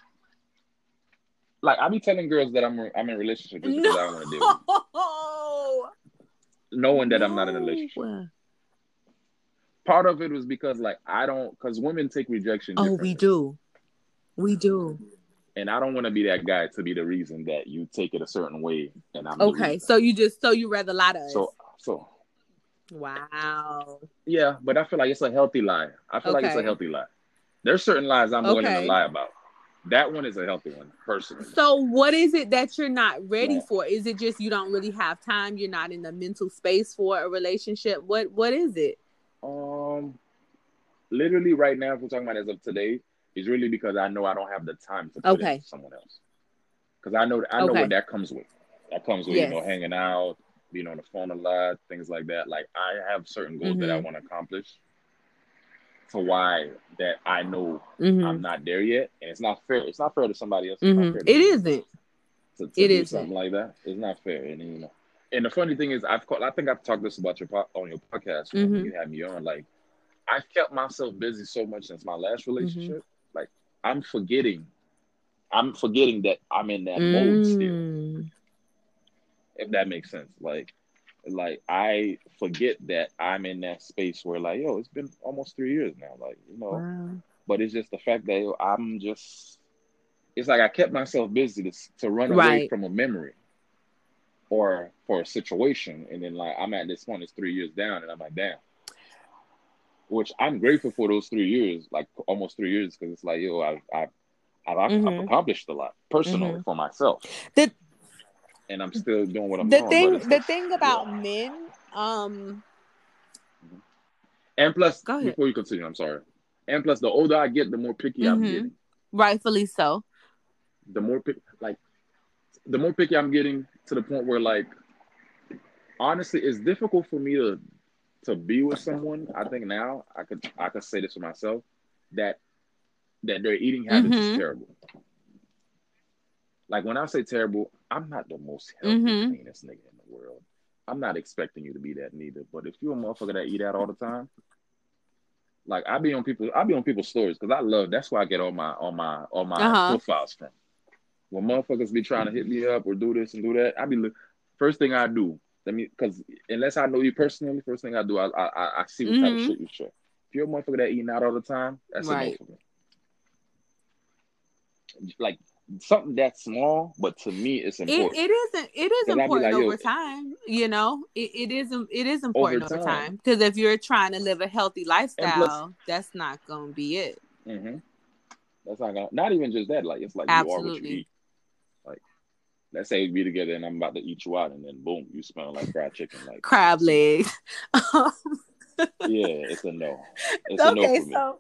like I be telling girls that I'm I'm in a relationship just because I want to deal with No. knowing that I'm not in a relationship. Part of it was because like I don't because women take rejection. Oh, we do. We do. and I don't want to be that guy to be the reason that you take it a certain way, and I'm Okay, so you just so you rather lie to us. So so wow. yeah, but I feel like it's a healthy lie. I feel like it's a healthy lie. There's certain lies I'm willing to lie about. That one is a healthy one, personally. So what is it that you're not ready Yeah. for? Is it just you don't really have time? You're not in the mental space for a relationship? What what is it? Um, literally right now, if we're talking about as of today, is really because I know I don't have the time to put Okay. someone else. Because I know I know Okay. what that comes with. That comes with Yes. you know hanging out, being on the phone a lot, things like that. Like I have certain goals that I Mhm. want to accomplish. To why that I know Mhm. I'm not there yet, and it's not fair. It's not fair to somebody else. It's not Mhm. fair to It isn't. To, to It do isn't. something like that. It's not fair, and you know. And the funny thing is, I've called, I think I've talked this about your po- on your podcast when Mhm. you had me on. Like, I've kept myself busy so much since my last relationship. Mm-hmm. Like, I'm forgetting. I'm forgetting that I'm in that mode still. Mm. if that makes sense. Like, like I forget that I'm in that space where, like, yo, it's been almost three years now. Like, you know, Wow. but it's just the fact that yo, I'm just. It's like I kept myself busy to to run away Right. from a memory, or for a situation, and then like I'm at this point, it's three years down, and I'm like, damn. Which I'm grateful for those three years, like almost three years, because it's like yo, I've I've I've, I've Mhm. accomplished a lot personally for myself, The and I'm still doing what I'm the doing. thing the thing [LAUGHS] about men, um, And plus, before you continue, I'm sorry. And plus, the older I get, the more picky I'm Mhm. getting. rightfully so. The more pick, like, the more picky I'm getting to the point where, like, honestly, it's difficult for me to to be with someone. I think now I could I could say this for myself that that their eating habits is Mhm. terrible. Like when I say terrible, I'm not the most healthy, Mhm. cleanest nigga in the world. I'm not expecting you to be that neither. But if you're a motherfucker that eat out all the time, like I be on people, I be on people's stories because I love. That's where I get all my all my all my Uh-huh. profiles from. When motherfuckers be trying to hit me up or do this and do that, I be look. First thing I do, let me because unless I know you personally, first thing I do, I I, I- see what type of Mhm. shit you share. If you're a motherfucker that eating out all the time, that's a Right. for me. Like something that small, but to me, it's It, important. it isn't it is 'Cause I be important like, over time you know it, it is it is important over time. because if you're trying to live a healthy lifestyle plus- that's not gonna be it hmm That's not gonna. Not even just that. Like it's like you are what you Absolutely. eat. Like let's say we be together and I'm about to eat you out, and then boom, you smell like fried chicken. Like crab legs [LAUGHS] Yeah, it's a no. It's a no okay for me. so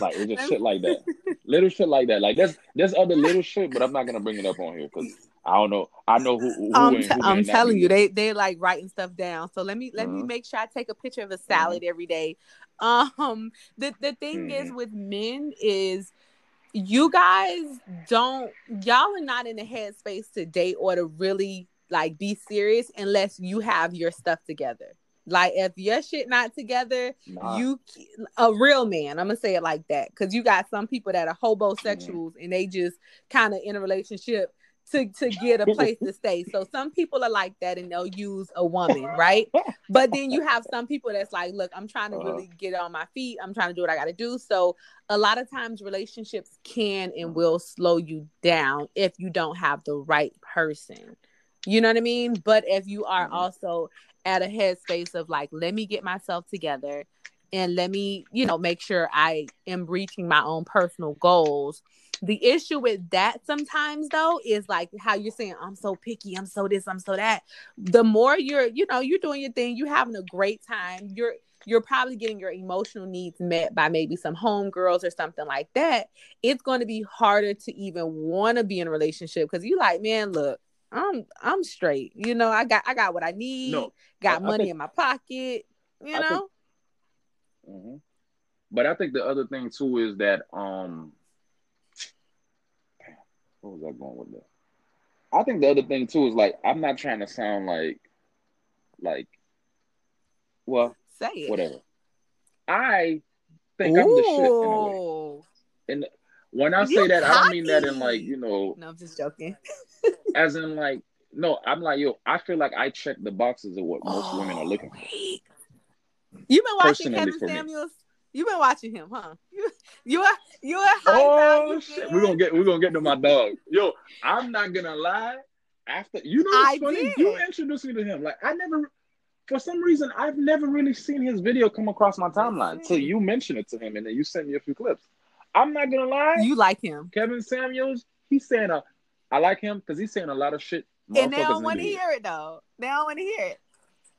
Like it's just [LAUGHS] shit like that. Little shit like that. Like there's there's other little shit, but I'm not gonna bring it up on here because I don't know. I know who. who I'm, and t- who I'm telling you, they they like writing stuff down. So let me let me Mhm. make sure I take a picture of a salad every day. Um, the the thing is Mhm. with men is you guys don't y'all are not in the headspace to date or to really like be serious unless you have your stuff together. Like if your shit not together, Nah. you a real man. I'm gonna say it like that because you got some people that are hobosexuals Mm-hmm. and they just kind of in a relationship to to get a place to stay. So some people are like that and they'll use a woman, right? [LAUGHS] But then you have some people that's like, look, I'm trying to Uh-huh. really get on my feet. I'm trying to do what I got to do. So a lot of times relationships can and will slow you down if you don't have the right person. You know what I mean? But if you are Mhm. also at a headspace of like, let me get myself together and let me, you know, make sure I am reaching my own personal goals. The issue with that sometimes though is like how you're saying, I'm so picky, I'm so this, I'm so that. The more you're, you know, you're doing your thing, you're having a great time, you're you're probably getting your emotional needs met by maybe some homegirls or something like that. It's going to be harder to even want to be in a relationship because you like, man, look, I'm I'm straight. You know, I got I got what I need, No, got I- I money think- in my pocket, you I think- know? hmm But I think the other thing too is that um, what was I going with that? I think the other thing too is like I'm not trying to sound like, like, well, Say it. whatever. I think I'm the shit in a way. Ooh. And when I say that, I don't mean that in like you know, No, I'm just joking. [LAUGHS] as in like no. I'm like yo. I feel like I check the boxes of what most women are looking for. wait. You been watching Kevin. Samuels? You been watching him, huh? You you a you a high Oh shit, we're gonna get we're gonna get to my dog. Yo, I'm not gonna lie. After you know what's I funny? did. You introduced me to him. Like I never for some reason I've never really seen his video come across my timeline till you mentioned it to him and then you sent me a few clips. I'm not gonna lie, You like him. Kevin Samuels, he's saying a I like him because he's saying a lot of shit. And they don't want to hear. it though. They don't want to hear it.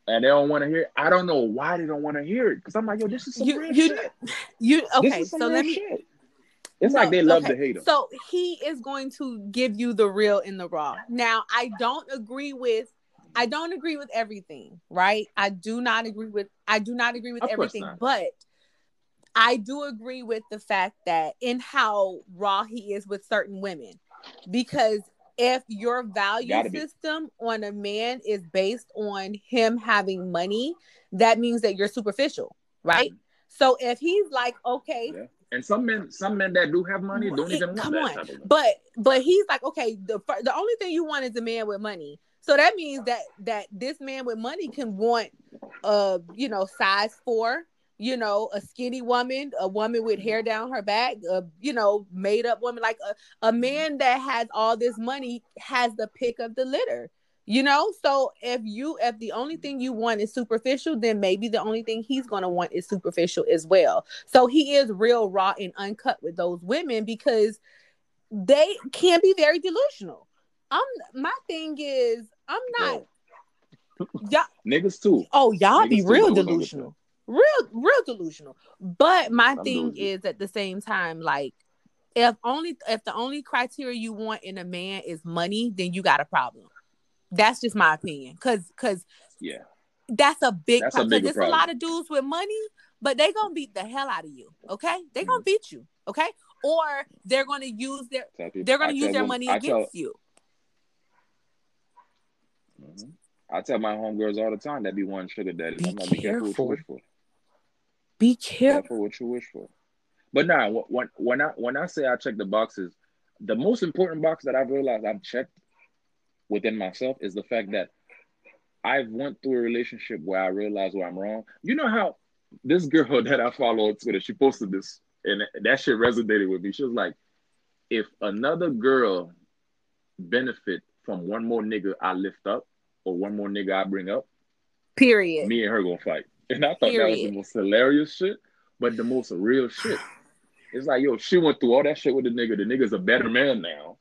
And they don't want to hear it. I don't know why they don't want to hear it. Because I'm like, yo, this is some You- real you- shit. [LAUGHS] You okay? So let me shit. It's No, like they love okay. to hate him. So he is going to give you the real and the raw. Now, I don't agree with I don't agree with everything, right? I do not agree with I do not agree with Of everything, but I do agree with the fact that in how raw he is with certain women, because if your value system on a man is based on him having money, that means that you're superficial, right? So if he's like, okay, yeah. and some men, some men that do have money don't even come on, but but he's like, okay, the the only thing you want is a man with money. So that means that that this man with money can want, uh, you know, size four, you know, a skinny woman, a woman with hair mm-hmm. down her back, a you know, made up woman. Like a, a mm-hmm. man that has all this money has the pick of the litter. You know, so if you if the only mm-hmm. thing you want is superficial, then maybe the only thing he's gonna want is superficial as well. So he is real raw and uncut with those women because they can be very delusional. I'm my thing is I'm not y'all [LAUGHS] niggas too. Oh, y'all niggas be real delusional real real delusional. But my I'm thing is at the same time like if only if the only criteria you want in a man is money then you got a problem. That's just my opinion. Because because yeah. that's a big that's problem there's a lot of dudes with money but they gonna beat the hell out of you okay? They gonna mm-hmm. beat you okay? Or they're gonna use their they're gonna I use their money I against tell, you. Mm-hmm. I tell my homegirls all the time that be one sugar daddy. Be I'm like, be careful. careful what you. wish for. Be careful. careful what you wish for. But now, nah, when when I when I say I check the boxes, the most important box that I've realized I've checked within myself is the fact that I've went through a relationship where I realized where I'm wrong. You know how this girl [LAUGHS] that I follow on Twitter, she posted this, and that shit resonated with me. She was like, "If another girl benefit from one more nigga I lift up or one more nigga I bring up, period, me and her gonna fight." And I thought Period. that was the most hilarious shit, but the most real shit. It's like, yo, she went through all that shit with the nigga. The nigga's a better man now,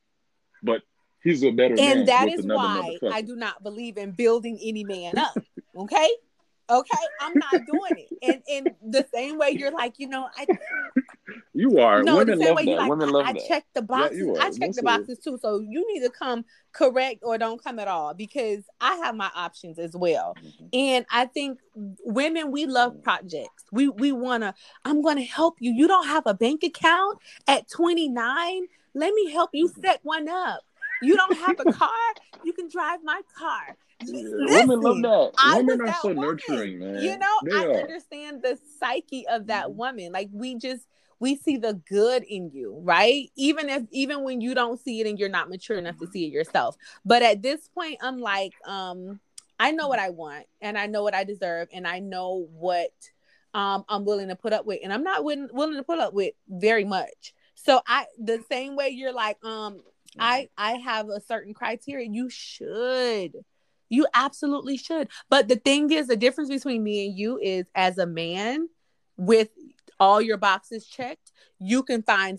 but he's a better and man. And that is why I do not believe in building any man up. [LAUGHS] Okay. Okay, I'm not doing it. And in the same way you're like, you know, I You are. No, Women love that. Like, Women love I, that. I check the boxes. Yeah, I check the boxes too. So you need to come correct or don't come at all because I have my options as well. Mm-hmm. And I think women we love mm-hmm. projects. We we want to I'm going to help you. You don't have a bank account at 29? Let me help you mm-hmm. set one up. You don't have a [LAUGHS] car? you can drive my car. Listen, women love that. I women are so woman. nurturing, man. You know, they I are. understand the psyche of that mm-hmm. woman. Like we just we see the good in you, right? Even if even when you don't see it and you're not mature enough to see it yourself. But at this point, I'm like, um, I know what I want and I know what I deserve and I know what um I'm willing to put up with. And I'm not willing, willing to put up with very much. So I the same way you're like, um, I I have a certain criteria. You should. You absolutely should. But the thing is, the difference between me and you is as a man with all your boxes checked, you can find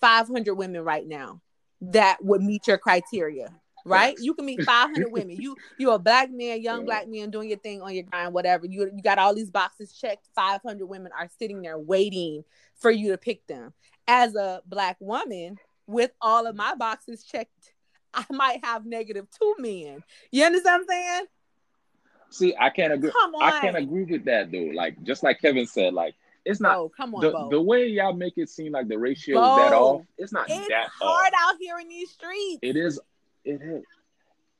500 women right now that would meet your criteria. Right, you can meet 500 [LAUGHS] women. You you're a black man, young black man doing your thing on your grind, whatever. You you got all these boxes checked. 500 women are sitting there waiting for you to pick them. As a black woman, with all of my boxes checked, I might have negative two men. You understand what I'm saying? See, I can't agree. I can't agree with that though. Like just like Kevin said, like it's not. Bo, come on, the, Bo. the way y'all make it seem like the ratio Bo, is that off. It's not it's that hard off. out here in these streets. It is. It is.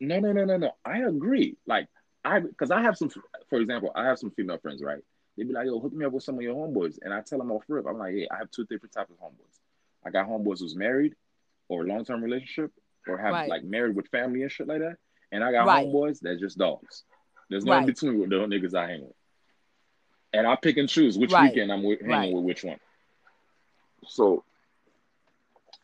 No, no, no, no, no. I agree. Like I, because I have some. For example, I have some female friends, right? They be like, "Yo, hook me up with some of your homeboys," and I tell them off rip. I'm like, "Hey, I have two different types of homeboys. I got homeboys who's married, or long term relationship, or have right. like married with family and shit like that, and I got right. homeboys that's just dogs. There's no right. in between with the niggas I hang with and I pick and choose which right. weekend I'm with, hanging right. with which one. So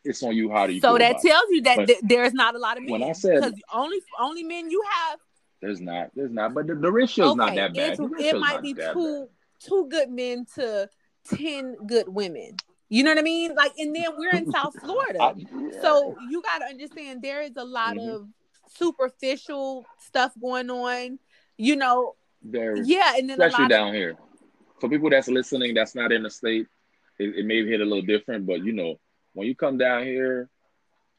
it's on you how do you. So that tells you that th- there's not a lot of men. When I said because only only men you have. There's not. There's not. But the, the ratio is okay. not that bad. it might be two two good men to ten good women. You know what I mean? Like, and then we're in South [LAUGHS] Florida, I, yeah. so you got to understand there is a lot mm-hmm. of superficial stuff going on. You know, there. Yeah, and then especially down of- here for people that's listening that's not in the state, it, it may hit a little different, but you know, when you come down here,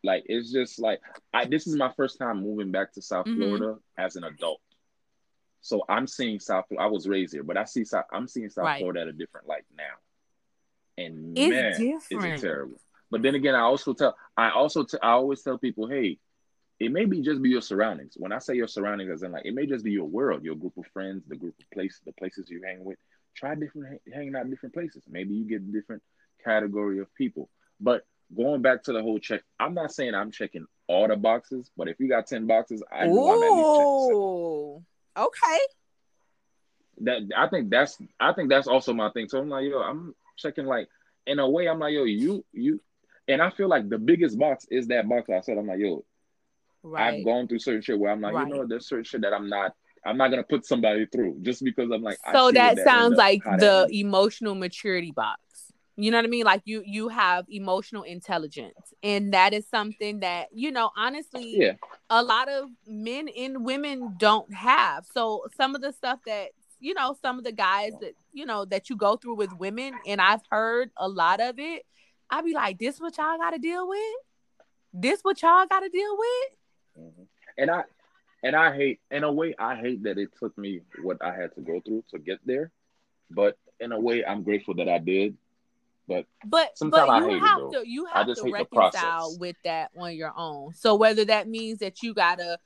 like it's just like I this is my first time moving back to South mm-hmm. Florida as an adult. So I'm seeing South I was raised here, but I see South I'm seeing South right. Florida at a different light now. and It's man, is different. it terrible. But then again, I also tell I also t- I always tell people, hey, it may be just be your surroundings. When I say your surroundings, as in like it may just be your world, your group of friends, the group of places, the places you hang with. Try different hanging out different places. Maybe you get different category of people. But going back to the whole check, I'm not saying I'm checking all the boxes, but if you got ten boxes, I know I'm at least checking. Ooh. Okay. that I think that's I think that's also my thing. So I'm like, yo, I'm checking like in a way, I'm like, yo, you you and I feel like the biggest box is that box I said. I'm like, yo, Right. I've gone through certain shit where I'm like, Right. you know, there's certain shit that I'm not I'm not gonna put somebody through just because I'm like so that what sounds like the emotional maturity box. You know what i mean? Like you you have emotional intelligence. And that is something that you know honestly yeah, a lot of men and women don't have. So some of the stuff that you know some of the guys that you know that you go through with women and i've heard a lot of it i'd be like this what y'all gotta deal with? This what y'all gotta deal with? Mhm. and I and I hate in a way I hate that it took me what I had to go through to get there, but in a way I'm grateful that I did. But But Sometimes I but you hate it, have though. to you I have just to reconcile with that on your own. So whether that means that you gotta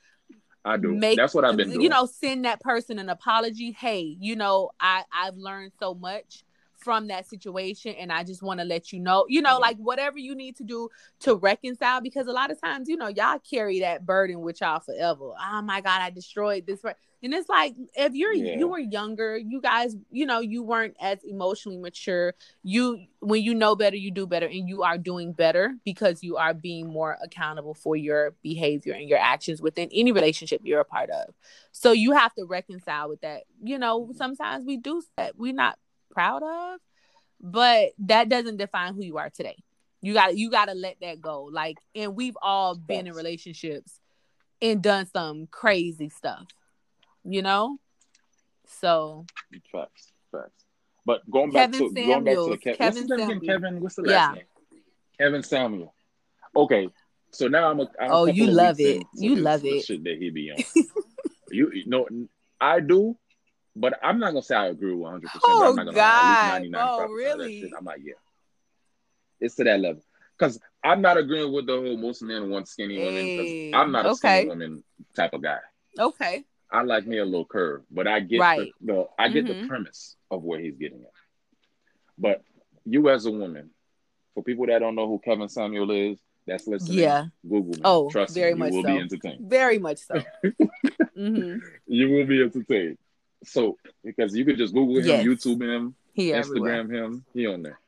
I do. make That's what I've been doing. you know send that person an apology. Hey, you know I I've learned so much from that situation, and I just want to let you know. You know, Mhm. like whatever you need to do to reconcile, because a lot of times you know y'all carry that burden with y'all forever. Oh my God, I destroyed this. And it's like if you're Yeah. you were younger, you guys, you know, you weren't as emotionally mature you when you know better you do better and you are doing better because you are being more accountable for your behavior and your actions within any relationship you're a part of so you have to reconcile with that you know sometimes we do that we're not proud of but that doesn't define who you are today you got you got to let that go like and we've all been in relationships and done some crazy stuff you know so Facts, facts. But going back Kevin to going back to the Samuels. Ke- what's Kevin his name. Kevin. What's the last Yeah. name? Kevin Samuel. Okay, so now I'm a. I'm a Oh, couple you love it. You his- love it. Shit that he be on. you, you know, I do, but I'm not gonna say I agree with 100. percent Oh, I'm not gonna lie. At God, least 99 Bo, of that really? I'm like, yeah, it's to that level. Because I'm not agreeing with the whole most men want skinny women. Hey, Because I'm not a okay. skinny woman type of guy. Okay. I like me a little curve, but I get Right. the, the I get Mhm. the premise of where he's getting at. But you as a woman, for people that don't know who Kevin Samuel is, that's listening. Yeah. Google me. Oh, Trust very me, you much will so. be entertained. Very much so. [LAUGHS] hmm You will be entertained. So because you could just Google him, Yes. YouTube him, He everywhere. Instagram him, he on there.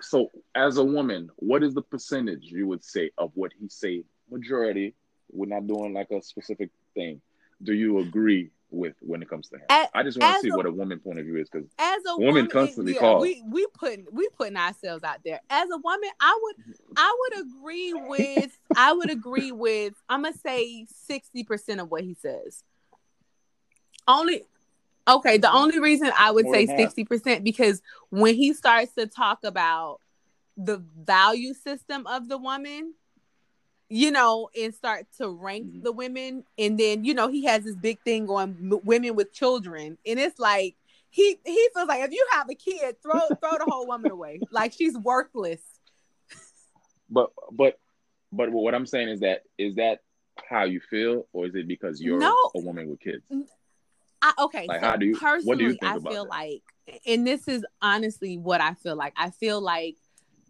So as a woman, what is the percentage you would say of what he say? Majority, we're not doing like a specific thing. Do you agree with when it comes to him? A- I just want to see a- what a woman point of view is because As a Women woman, constantly yeah, call. we we putting we putting ourselves out there. As a woman, I would I would agree with I would agree with I'm gonna say sixty percent of what he says. Only okay. The only reason I would More say sixty percent because when he starts to talk about the value system of the woman, you know, and start to rank Mhm. the women, and then you know he has this big thing on m- women with children, and it's like he he feels like if you have a kid, throw [LAUGHS] throw the whole woman away, like she's worthless. but but but what I'm saying is that is that how you feel or is it because you're No. a woman with kids? I, okay, Like, so how do you- personally, what do you think I about feel that? like, and this is honestly what I feel like. I feel like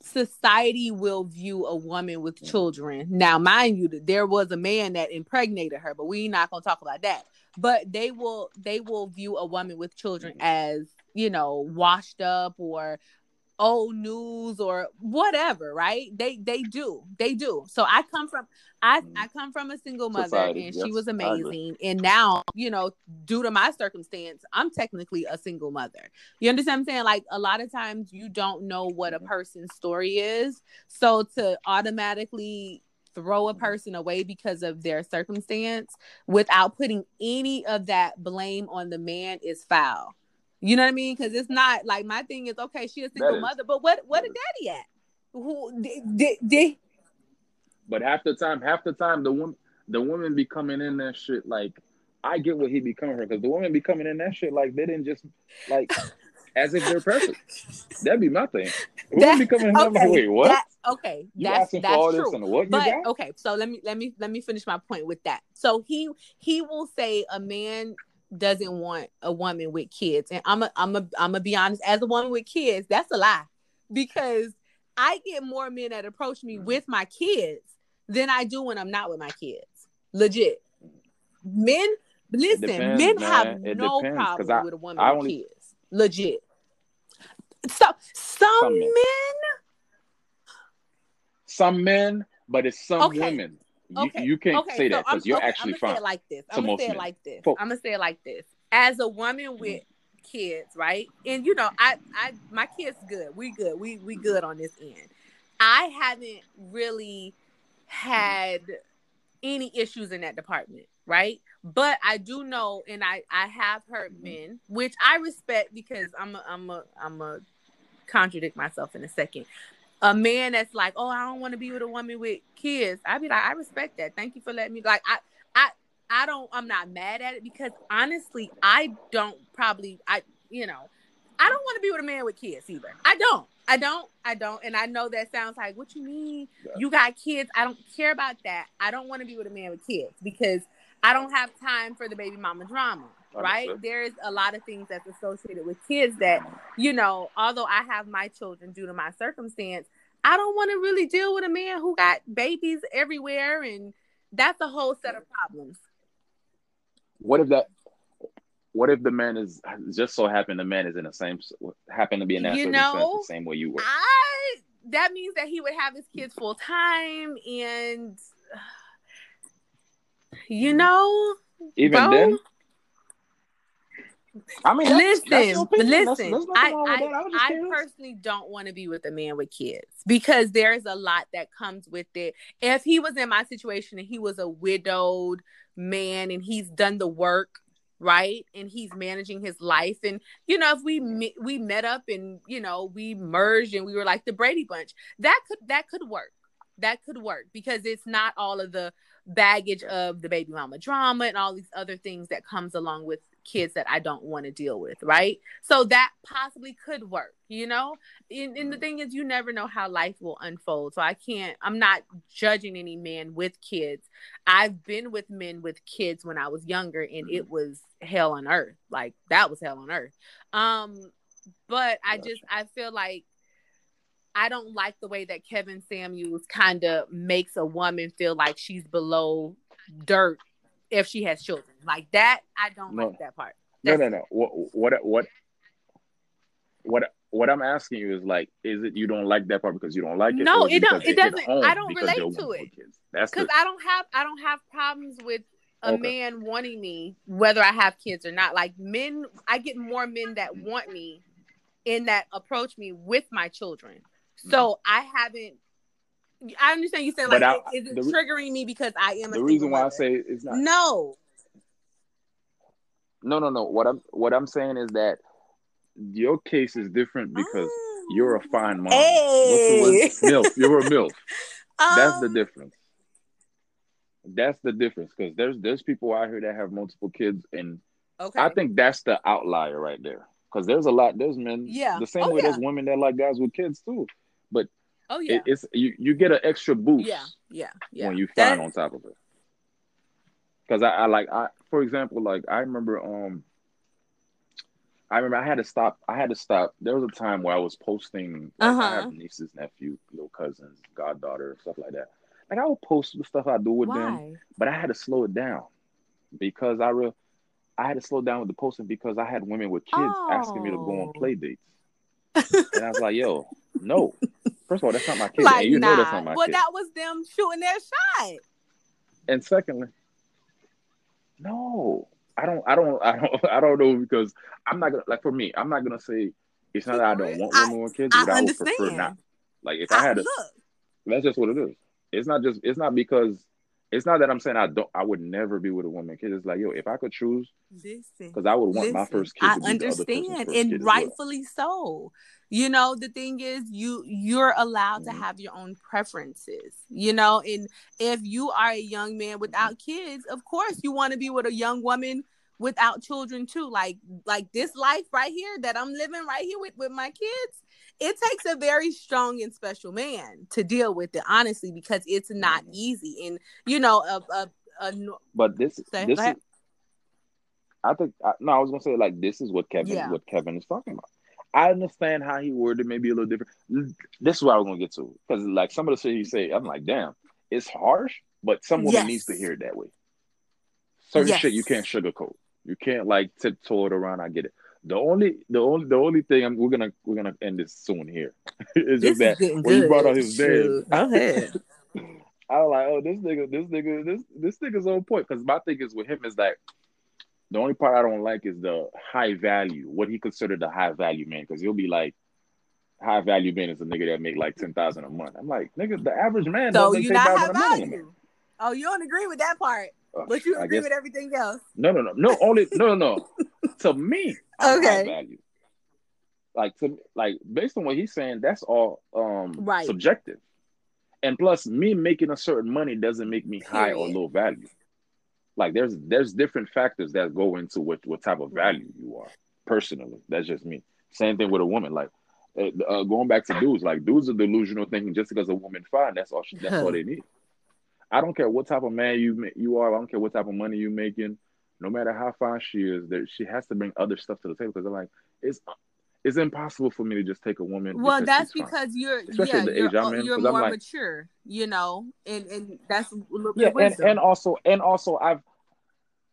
society will view a woman with Mhm. children. Now, mind you, there was a man that impregnated her, but we're not gonna talk about that. But they will they will view a woman with children Mhm. as you know washed up or old news or whatever right? They they do they do. So i come from i Mhm. i come from a single mother Society, and yes, she was amazing. And now you know due to my circumstance i'm technically a single mother. You understand what i'm saying? Like a lot of times you don't know what a Mhm. person's story is. So to automatically throw a Mhm. person away because of their circumstance without putting any of that blame on the man is foul you know what I mean? Because it's not like my thing is okay. She a single mother, but what what a daddy at? Who did, did, did But half the time, half the time, the woman, the woman be coming in that shit like. I get what he be coming from because the women be coming in that shit like they didn't just like as if they're perfect. That'd be my thing. That, be coming okay, like, wait, what? That, okay, you that's asking that's for all true. This and what but okay, so let me let me let me finish my point with that. So he he will say a man doesn't want a woman with kids, and I'm a I'm a I'm gonna be honest. As a woman with kids, that's a lie because I get more men that approach me mm-hmm. with my kids than I do when I'm not with my kids. Legit, men. Listen, depends, men man. have it no depends, problem I, with a woman I with only, kids. Legit. So some, some men. men. Some men, but it's some okay. women. You, okay. you can't okay. say that because you're okay. actually fine. Say it like this. I'm gonna say it like this. I'm gonna say it like this. As a woman mm-hmm. with kids, right? And you know, I, I, my kids good. We good. We, we good on this end. I haven't really had any issues in that department, right? But I do know, and I, I have heard mm-hmm. men, which I respect because I'm, a, I'm, a, I'm a contradict myself in a second. A man that's like, oh, I don't want to be with a woman with kids. I'd be like, I respect that. Thank you for letting me. Like, I, I, I don't. I'm not mad at it because honestly, I don't probably. I, you know, I don't want to be with a man with kids either. I don't. I don't. I don't. And I know that sounds like, what you mean? Yeah. You got kids. I don't care about that. I don't want to be with a man with kids because I don't have time for the baby mama drama right? There's a lot of things that's associated with kids that, you know, although I have my children due to my circumstance, I don't want to really deal with a man who got babies everywhere and that's a whole set of problems. What if that what if the man is just so happen the man is in the same happen to be in that you know, the same way you were? I that means that he would have his kids full time and [SIGHS] you mm. know even Bo, then I mean, that's, listen, that's listen. I, I, I personally don't want to be with a man with kids because there's a lot that comes with it. If he was in my situation and he was a widowed man and he's done the work, right, and he's managing his life, and you know, if we we met up and you know we merged and we were like the Brady Bunch, that could that could work. That could work because it's not all of the baggage of the baby mama drama and all these other things that comes along with kids that I don't want to deal with, right? So that possibly could work, you know? And, and, the thing is, you never know how life will unfold. So I can't, I'm not judging any man with kids. I've been with men with kids when I was younger and it was hell on earth. Like that was hell on earth. Um, but I just, I feel like I don't like the way that Kevin Samuels kind of makes a woman feel like she's below dirt if she has children. Like that, I don't no. like that part. That's no, no, no. What, what, what, what, what I'm asking you is like, is it you don't like that part because you don't like it? No, it don't. It doesn't. I don't relate to it. That's because I don't have. I don't have problems with a okay. man wanting me whether I have kids or not. Like men, I get more men that want me in that approach me with my children. So mm-hmm. I haven't I understand you saying like, I, is it the, triggering me because I am the reason why mother? I say it's not. No. No, no, no. What I'm what I'm saying is that your case is different because oh. you're a fine mom. Hey. MILF. You're a MILF. Um, [LAUGHS] That's the um, difference. That's the difference because there's there's people out here that have multiple kids, and okay. I think that's the outlier right there. Because there's a lot, there's men, yeah, the same oh, way yeah. there's women that like guys with kids too. But Oh yeah, it, it's you. You get an extra boost. Yeah, yeah, yeah. When you find on top of it, because I, I like I for example like I remember um I remember I had to stop. I had to stop. There was a time where I was posting. Like, uh-huh. I have nieces, nephew, little cousins, goddaughter, stuff like that. Like I would post the stuff I do with Why? them, but I had to slow it down because I re- I had to slow down with the posting because I had women with kids oh. asking me to go on oh. play dates, and I was like, "Yo, no, [LAUGHS] First of all, that's not my kid. Like, you nah. know that's not my well, kid. that was them shooting their shot. And secondly, no, I don't, I don't, I don't, I don't know because I'm not gonna like for me. I'm not gonna say it's not that I don't want women with kids, but I, I would prefer not. Like if I, I had to, that's just what it is. It's not just. It's not because. It's not that I'm saying I don't. I would never be with a woman kid. It's like yo, if I could choose, because I would want listen, my first kid. I understand, and rightfully well. so you know the thing is you you're allowed mm-hmm. to have your own preferences you know and if you are a young man without kids of course you want to be with a young woman without children too. Like like this life right here that I'm living right here with with my kids. It takes a very strong and special man to deal with it, honestly, because it's not mm-hmm. easy. And you know, a a, a but this say, this is, I think I, no, I was gonna say like this is what Kevin yeah. what Kevin is talking about. I understand how he worded maybe a little different. This is what I was gonna get to because like some of the shit he say, I'm like, damn, it's harsh, but some woman yes. needs to hear it that way. Certain yes. shit you can't sugarcoat. You can't like tiptoe it around. I get it. The only, the only, the only thing I'm, we're gonna we're gonna end this soon here [LAUGHS] is just that when good. you brought out his. Go [LAUGHS] ahead. I was like, oh, this nigga, this nigga, this this nigga's on point. Because my thing is with him is that the only part I don't like is the high value, what he considered the high value man. Because he'll be like, high value man is a nigga that make like ten thousand a month. I'm like, nigga, the average man. So you not high value. Oh, you don't agree with that part, uh, but you agree guess, with everything else. No, no, no, no. Only no, no, no. [LAUGHS] to me, okay. value. Like to like based on what he's saying, that's all um right. subjective. And plus, me making a certain money doesn't make me Period. high or low value. Like there's there's different factors that go into what what type of value you are. Personally, that's just me. Same thing with a woman. Like uh, uh going back to dudes, like dudes are delusional thinking just because a woman fine, that's all. She, that's all [LAUGHS] they need. I don't care what type of man you you are. I don't care what type of money you're making. No matter how fine she is, that she has to bring other stuff to the table because they're like, it's it's impossible for me to just take a woman. Well, that's because you're Especially yeah, you're, in, you're more like, mature, you know, and and that's a little yeah, and, and also and also I've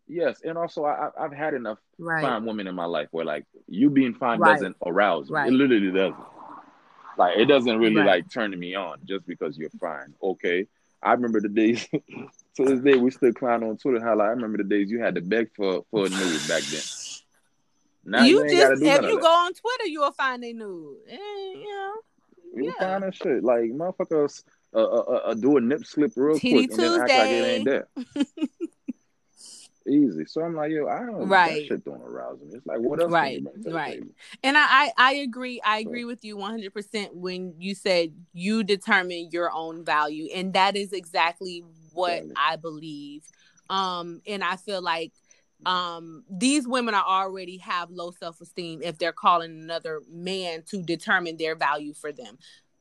yes, and also I I've had enough right. fine women in my life where like you being fine right. doesn't arouse me. Right. It literally doesn't. Like it doesn't really like turn me on just because you're fine. Okay, I remember the days. [LAUGHS] to this day, we still clown on Twitter. How like, I remember the days you had to beg for for a nude back then. Now you, you just if you go on Twitter, you will find a nude. Eh, you know, you yeah. find that shit like motherfuckers uh, uh, uh, uh do a nip slip real TD quick Tuesday. and then act like it ain't there. [LAUGHS] easy. So I'm like, yo, I don't right. that shit don't arouse me. It's like what else? Right, right. And I, I, I agree. I agree with you 100 percent when you said you determine your own value, and that is exactly what exactly. I believe. Um, and I feel like um these women are already have low self-esteem if they're calling another man to determine their value for them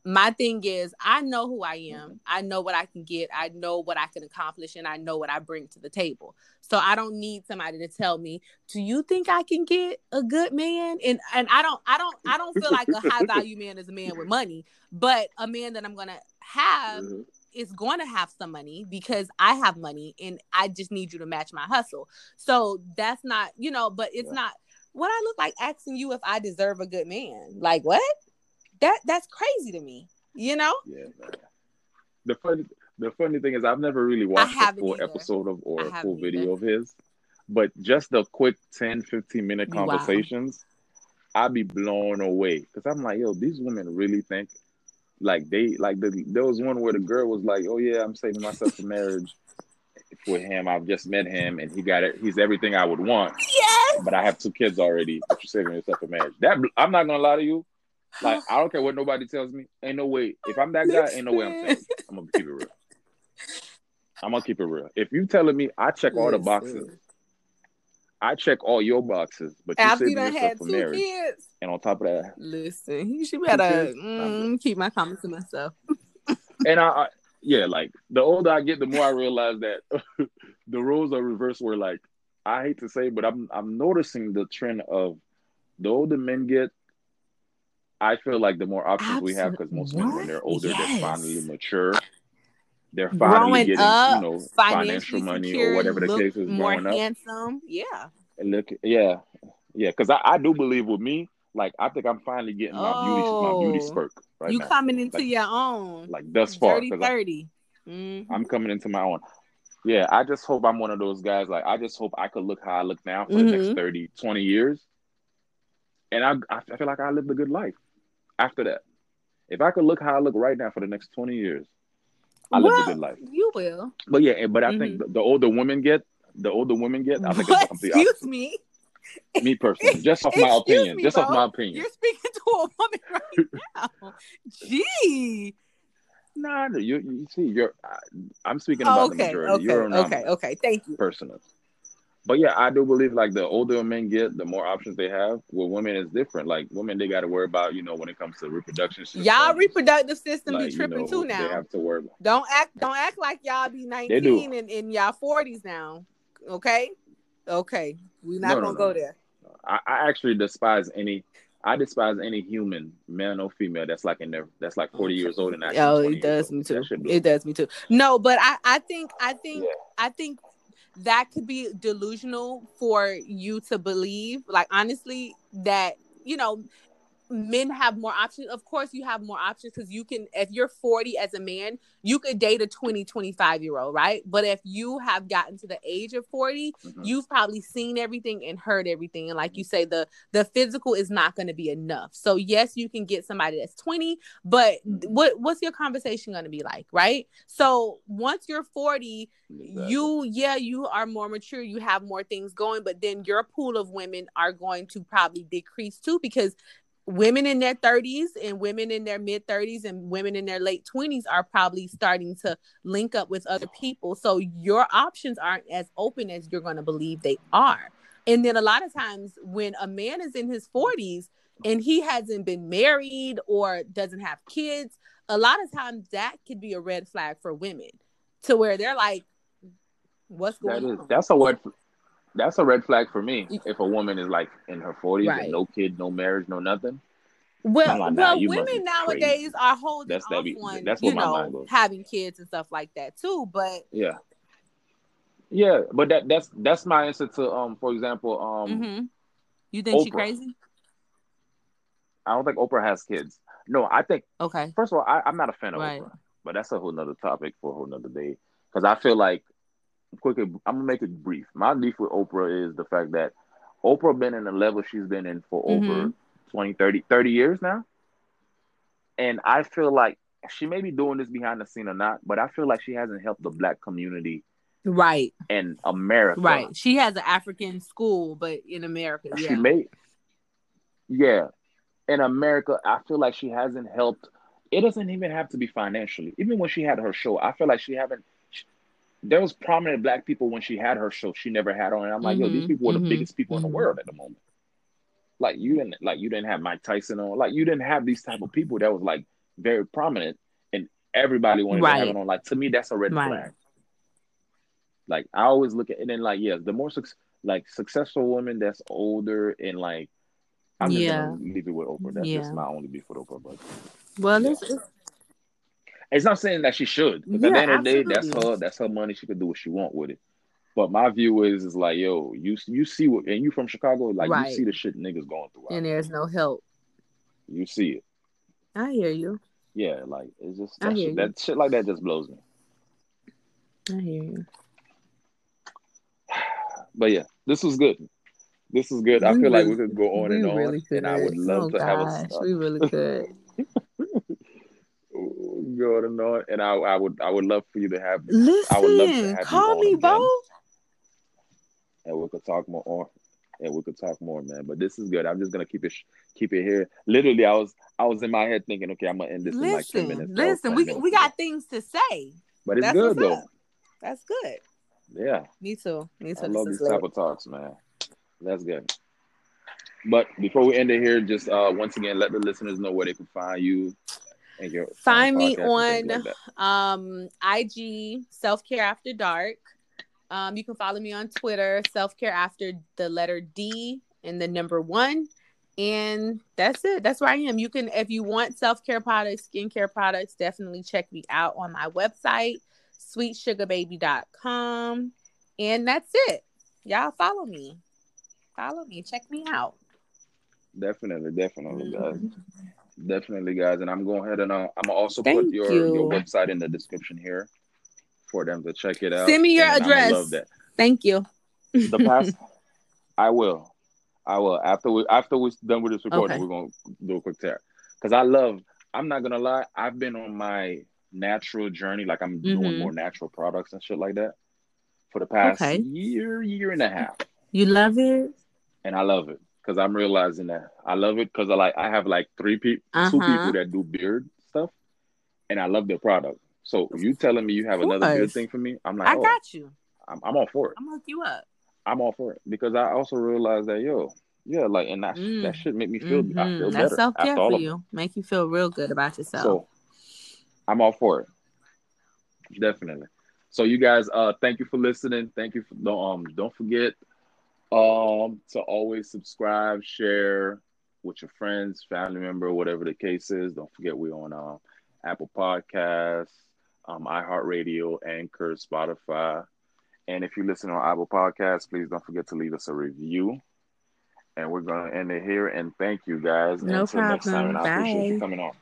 my thing is i know who i am. I know what i can get. I know what i can accomplish and i know what i bring to the table. So i don't need somebody to tell me do you think i can get a good man? And and i don't i don't i don't feel like a high [LAUGHS] value man is a man with money but a man that i'm gonna have mm-hmm. is going to have some money because i have money and i just need you to match my hustle. So that's not you know but it's yeah. not what i look like asking you if i deserve a good man? Like what that that's crazy to me. You know? Yeah. Man. The funny the funny thing is I've never really watched a full either. episode of or a full video either. of his. But just the quick 10, 15 minute conversations, wow. I'd be blown away. Cause I'm like, yo, these women really think like they like the there was one where the girl was like, Oh yeah, I'm saving myself for marriage for him. I've just met him and he got it. He's everything I would want. Yes. But I have two kids already. But you're saving yourself for marriage. That I'm not gonna lie to you. Like [GASPS] I don't care what nobody tells me. Ain't no way. If I'm that guy, ain't no way I'm saying. I'm gonna keep it real. I'm gonna keep it real. If you telling me I check all the boxes, I check all your boxes, but you After you done had two marriage, kids, and on top of that, listen, you should better mm, keep my comments to myself. [LAUGHS] and I, I, yeah, like the older I get, the more I realize that [LAUGHS] the roles are reversed. Where like I hate to say, but I'm I'm noticing the trend of the older men get, I feel like the more options Absolutely. we have, because most men, when they're older, yes. they're finally mature. They're finally growing getting, up, you know, financial money secure, or whatever the case is. More growing handsome, up. yeah. And look, yeah, yeah, because I, I do believe with me, like I think I'm finally getting my oh, beauty, my beauty oh, spurt. Right you now. coming into like, your own, like thus far, 30. I, mm-hmm. I'm coming into my own. Yeah, I just hope I'm one of those guys. Like, I just hope I could look how I look now for mm-hmm. the next mm-hmm. 30, 20 years. And I, I feel like I lived a good life after that. If I could look how I look right now for the next 20 years, I well, live a good life. You will. But yeah, but I mm-hmm. think the, the, older women get, the older women get, I think what? it's complete Excuse opposite. me. Me personally, just off my opinion, me, just bro. off my opinion. You're speaking to a woman [LAUGHS] right now. Gee. Nah, you, you see, you're. I'm speaking about okay, the majority. Okay, you're okay, okay. Thank you. Personal. But yeah, I do believe like the older men get, the more options they have. With women, is different. Like women, they got to worry about you know when it comes to reproduction. System, y'all reproductive system like, be tripping you know, too now. They have to worry. About. Don't act don't act like y'all be 19 and in y'all 40s now. Okay? Okay. We're not No, no, gonna no, go there. I, I actually despise any. I despise any human, male or female, that's like in their that's like forty years old and actually Oh, it does me too. That shit blows It does me too. No, but I I think I think Yeah. I think that could be delusional for you to believe. Like honestly, that you know, men have more options. Of course, you have more options because you can. If you're 40 as a man, you could date a 20, 25 year old, right? But if you have gotten to the age of 40, Mhm. you've probably seen everything and heard everything and like you say the the physical is not going to be enough so yes you can get somebody that's 20 but Mhm. what what's your conversation going to be like right so once you're 40 Exactly. you yeah you are more mature you have more things going but then your pool of women are going to probably decrease too because women in their 30s and women in their mid 30s and women in their late 20s are probably starting to link up with other people. So your options aren't as open as you're going to believe they are. And then a lot of times when a man is in his 40s and he hasn't been married or doesn't have kids a lot of times that could be a red flag for women to where they're like what's going is on? that's a red that's a red flag for me. If a woman is like in her forties Right. and no kid, no marriage, no nothing. Well, well, women nowadays are holding That's- that off be- on that's you my mind know goes. having kids and stuff like that too. But Yeah. Yeah, but that that's that's my answer to um for example um mhm. you think she crazy? I don't think Oprah has kids. No, I think Okay, first of all I, I'm not a fan of Right. Oprah, but that's a whole nother topic for a whole nother day. Because I feel like quickly I'm gonna make it brief. My beef with Oprah is the fact that Oprah been in the level she's been in for over Mhm. 20, 30, 30 years now. And I feel like she may be doing this behind the scene or not, but I feel like she hasn't helped the black community right, in America. right. She has an African school, but in America, She yeah, may Yeah. In America, I feel like she hasn't helped. It doesn't even have to be financially. Even when she had her show, I feel like she haven't she- there was prominent black people when she had her show she never had on. And I'm like, yo, these Mhm, people were the mhm, biggest people in mhm. the world at the moment. Like you didn't like you didn't have Mike Tyson on. Like you didn't have these type of people that was like very prominent and everybody wanted to have it on. Like to me, that's a red Right. flag. Like I always look at it, and then like yeah, the more suc like successful women that's older and like I'm just Yeah. gonna leave it with Oprah. That's Yeah. just my only beef with Oprah. But Well, Yeah. it's, it's it's not saying that she should. Yeah, at the end of the day, that's her. That's her money. She could do what she want with it. But my view is, is like, yo, you you see what, and you from Chicago, like Right. you see the shit niggas going through. and there's no help. You see it. I hear you. Yeah, like it's just I that, shit, that shit like that just blows me. I hear you. But yeah, this was good. This is good. I We feel like we could go on and on, really and I would love oh, to have gosh, a [LAUGHS] we really could. Go on and I, I would, I would love for you to have, I would love to Listen, have call me. Bo. and we could talk more on and we could talk more man but this is good i'm just gonna keep it keep it here literally i was i was in my head thinking okay i'm gonna end this in like 10 minutes listen, we minutes we got things to say. but it's That's good though up. That's good. yeah Me too. Me too. i love these type of talks man that's good but before we end it here just uh once again let the listeners know where they can find you Find me podcast and things on um IG Self Care After Dark. Um, you can follow me on Twitter, Self Care After the letter D and the number one. And that's it. That's where I am. You can, if you want self care products, skincare products, definitely check me out on my website, sweetsugarbaby.com. And that's it. Y'all follow me. Follow me. Check me out. definitely definitely guys Mhm. Definitely guys and i'm going ahead and uh, i'm also Thank put your you. your website in the description here for them to check it out Send me your and address. love that Thank you. the past [LAUGHS] I will. I will. After we after we're done with this recording, Okay. we're gonna do a quick tear. Because I love I'm not gonna lie, I've been on my natural journey, like I'm doing Mhm. more natural products and shit like that for the past Okay. year, year and a half. You love it? And I love it. Because I'm realizing that I love it because I like I have like three people two Uh-huh. people that do beard stuff and I love their product. So you telling me you have another beard thing for me, I'm like, I oh, got you. I'm, I'm all for it. I'm hook you up. I'm all for it because I also realize that yo, yeah, like and that Mm. that should make me feel Mhm. I feel That's better self care for you. Make you feel real good about yourself. So I'm all for it. Definitely. So you guys, uh, thank you for listening. Thank you for don't um don't forget um to always subscribe, share with your friends, family member, whatever the case is. Don't forget we're on um Apple Podcasts, um, iHeartRadio, Anchor, Spotify. And if you listen on Apple Podcasts, please don't forget to leave us a review. And we're gonna end it here. And thank you guys. No Until next time, problem. and I appreciate you Bye. coming on.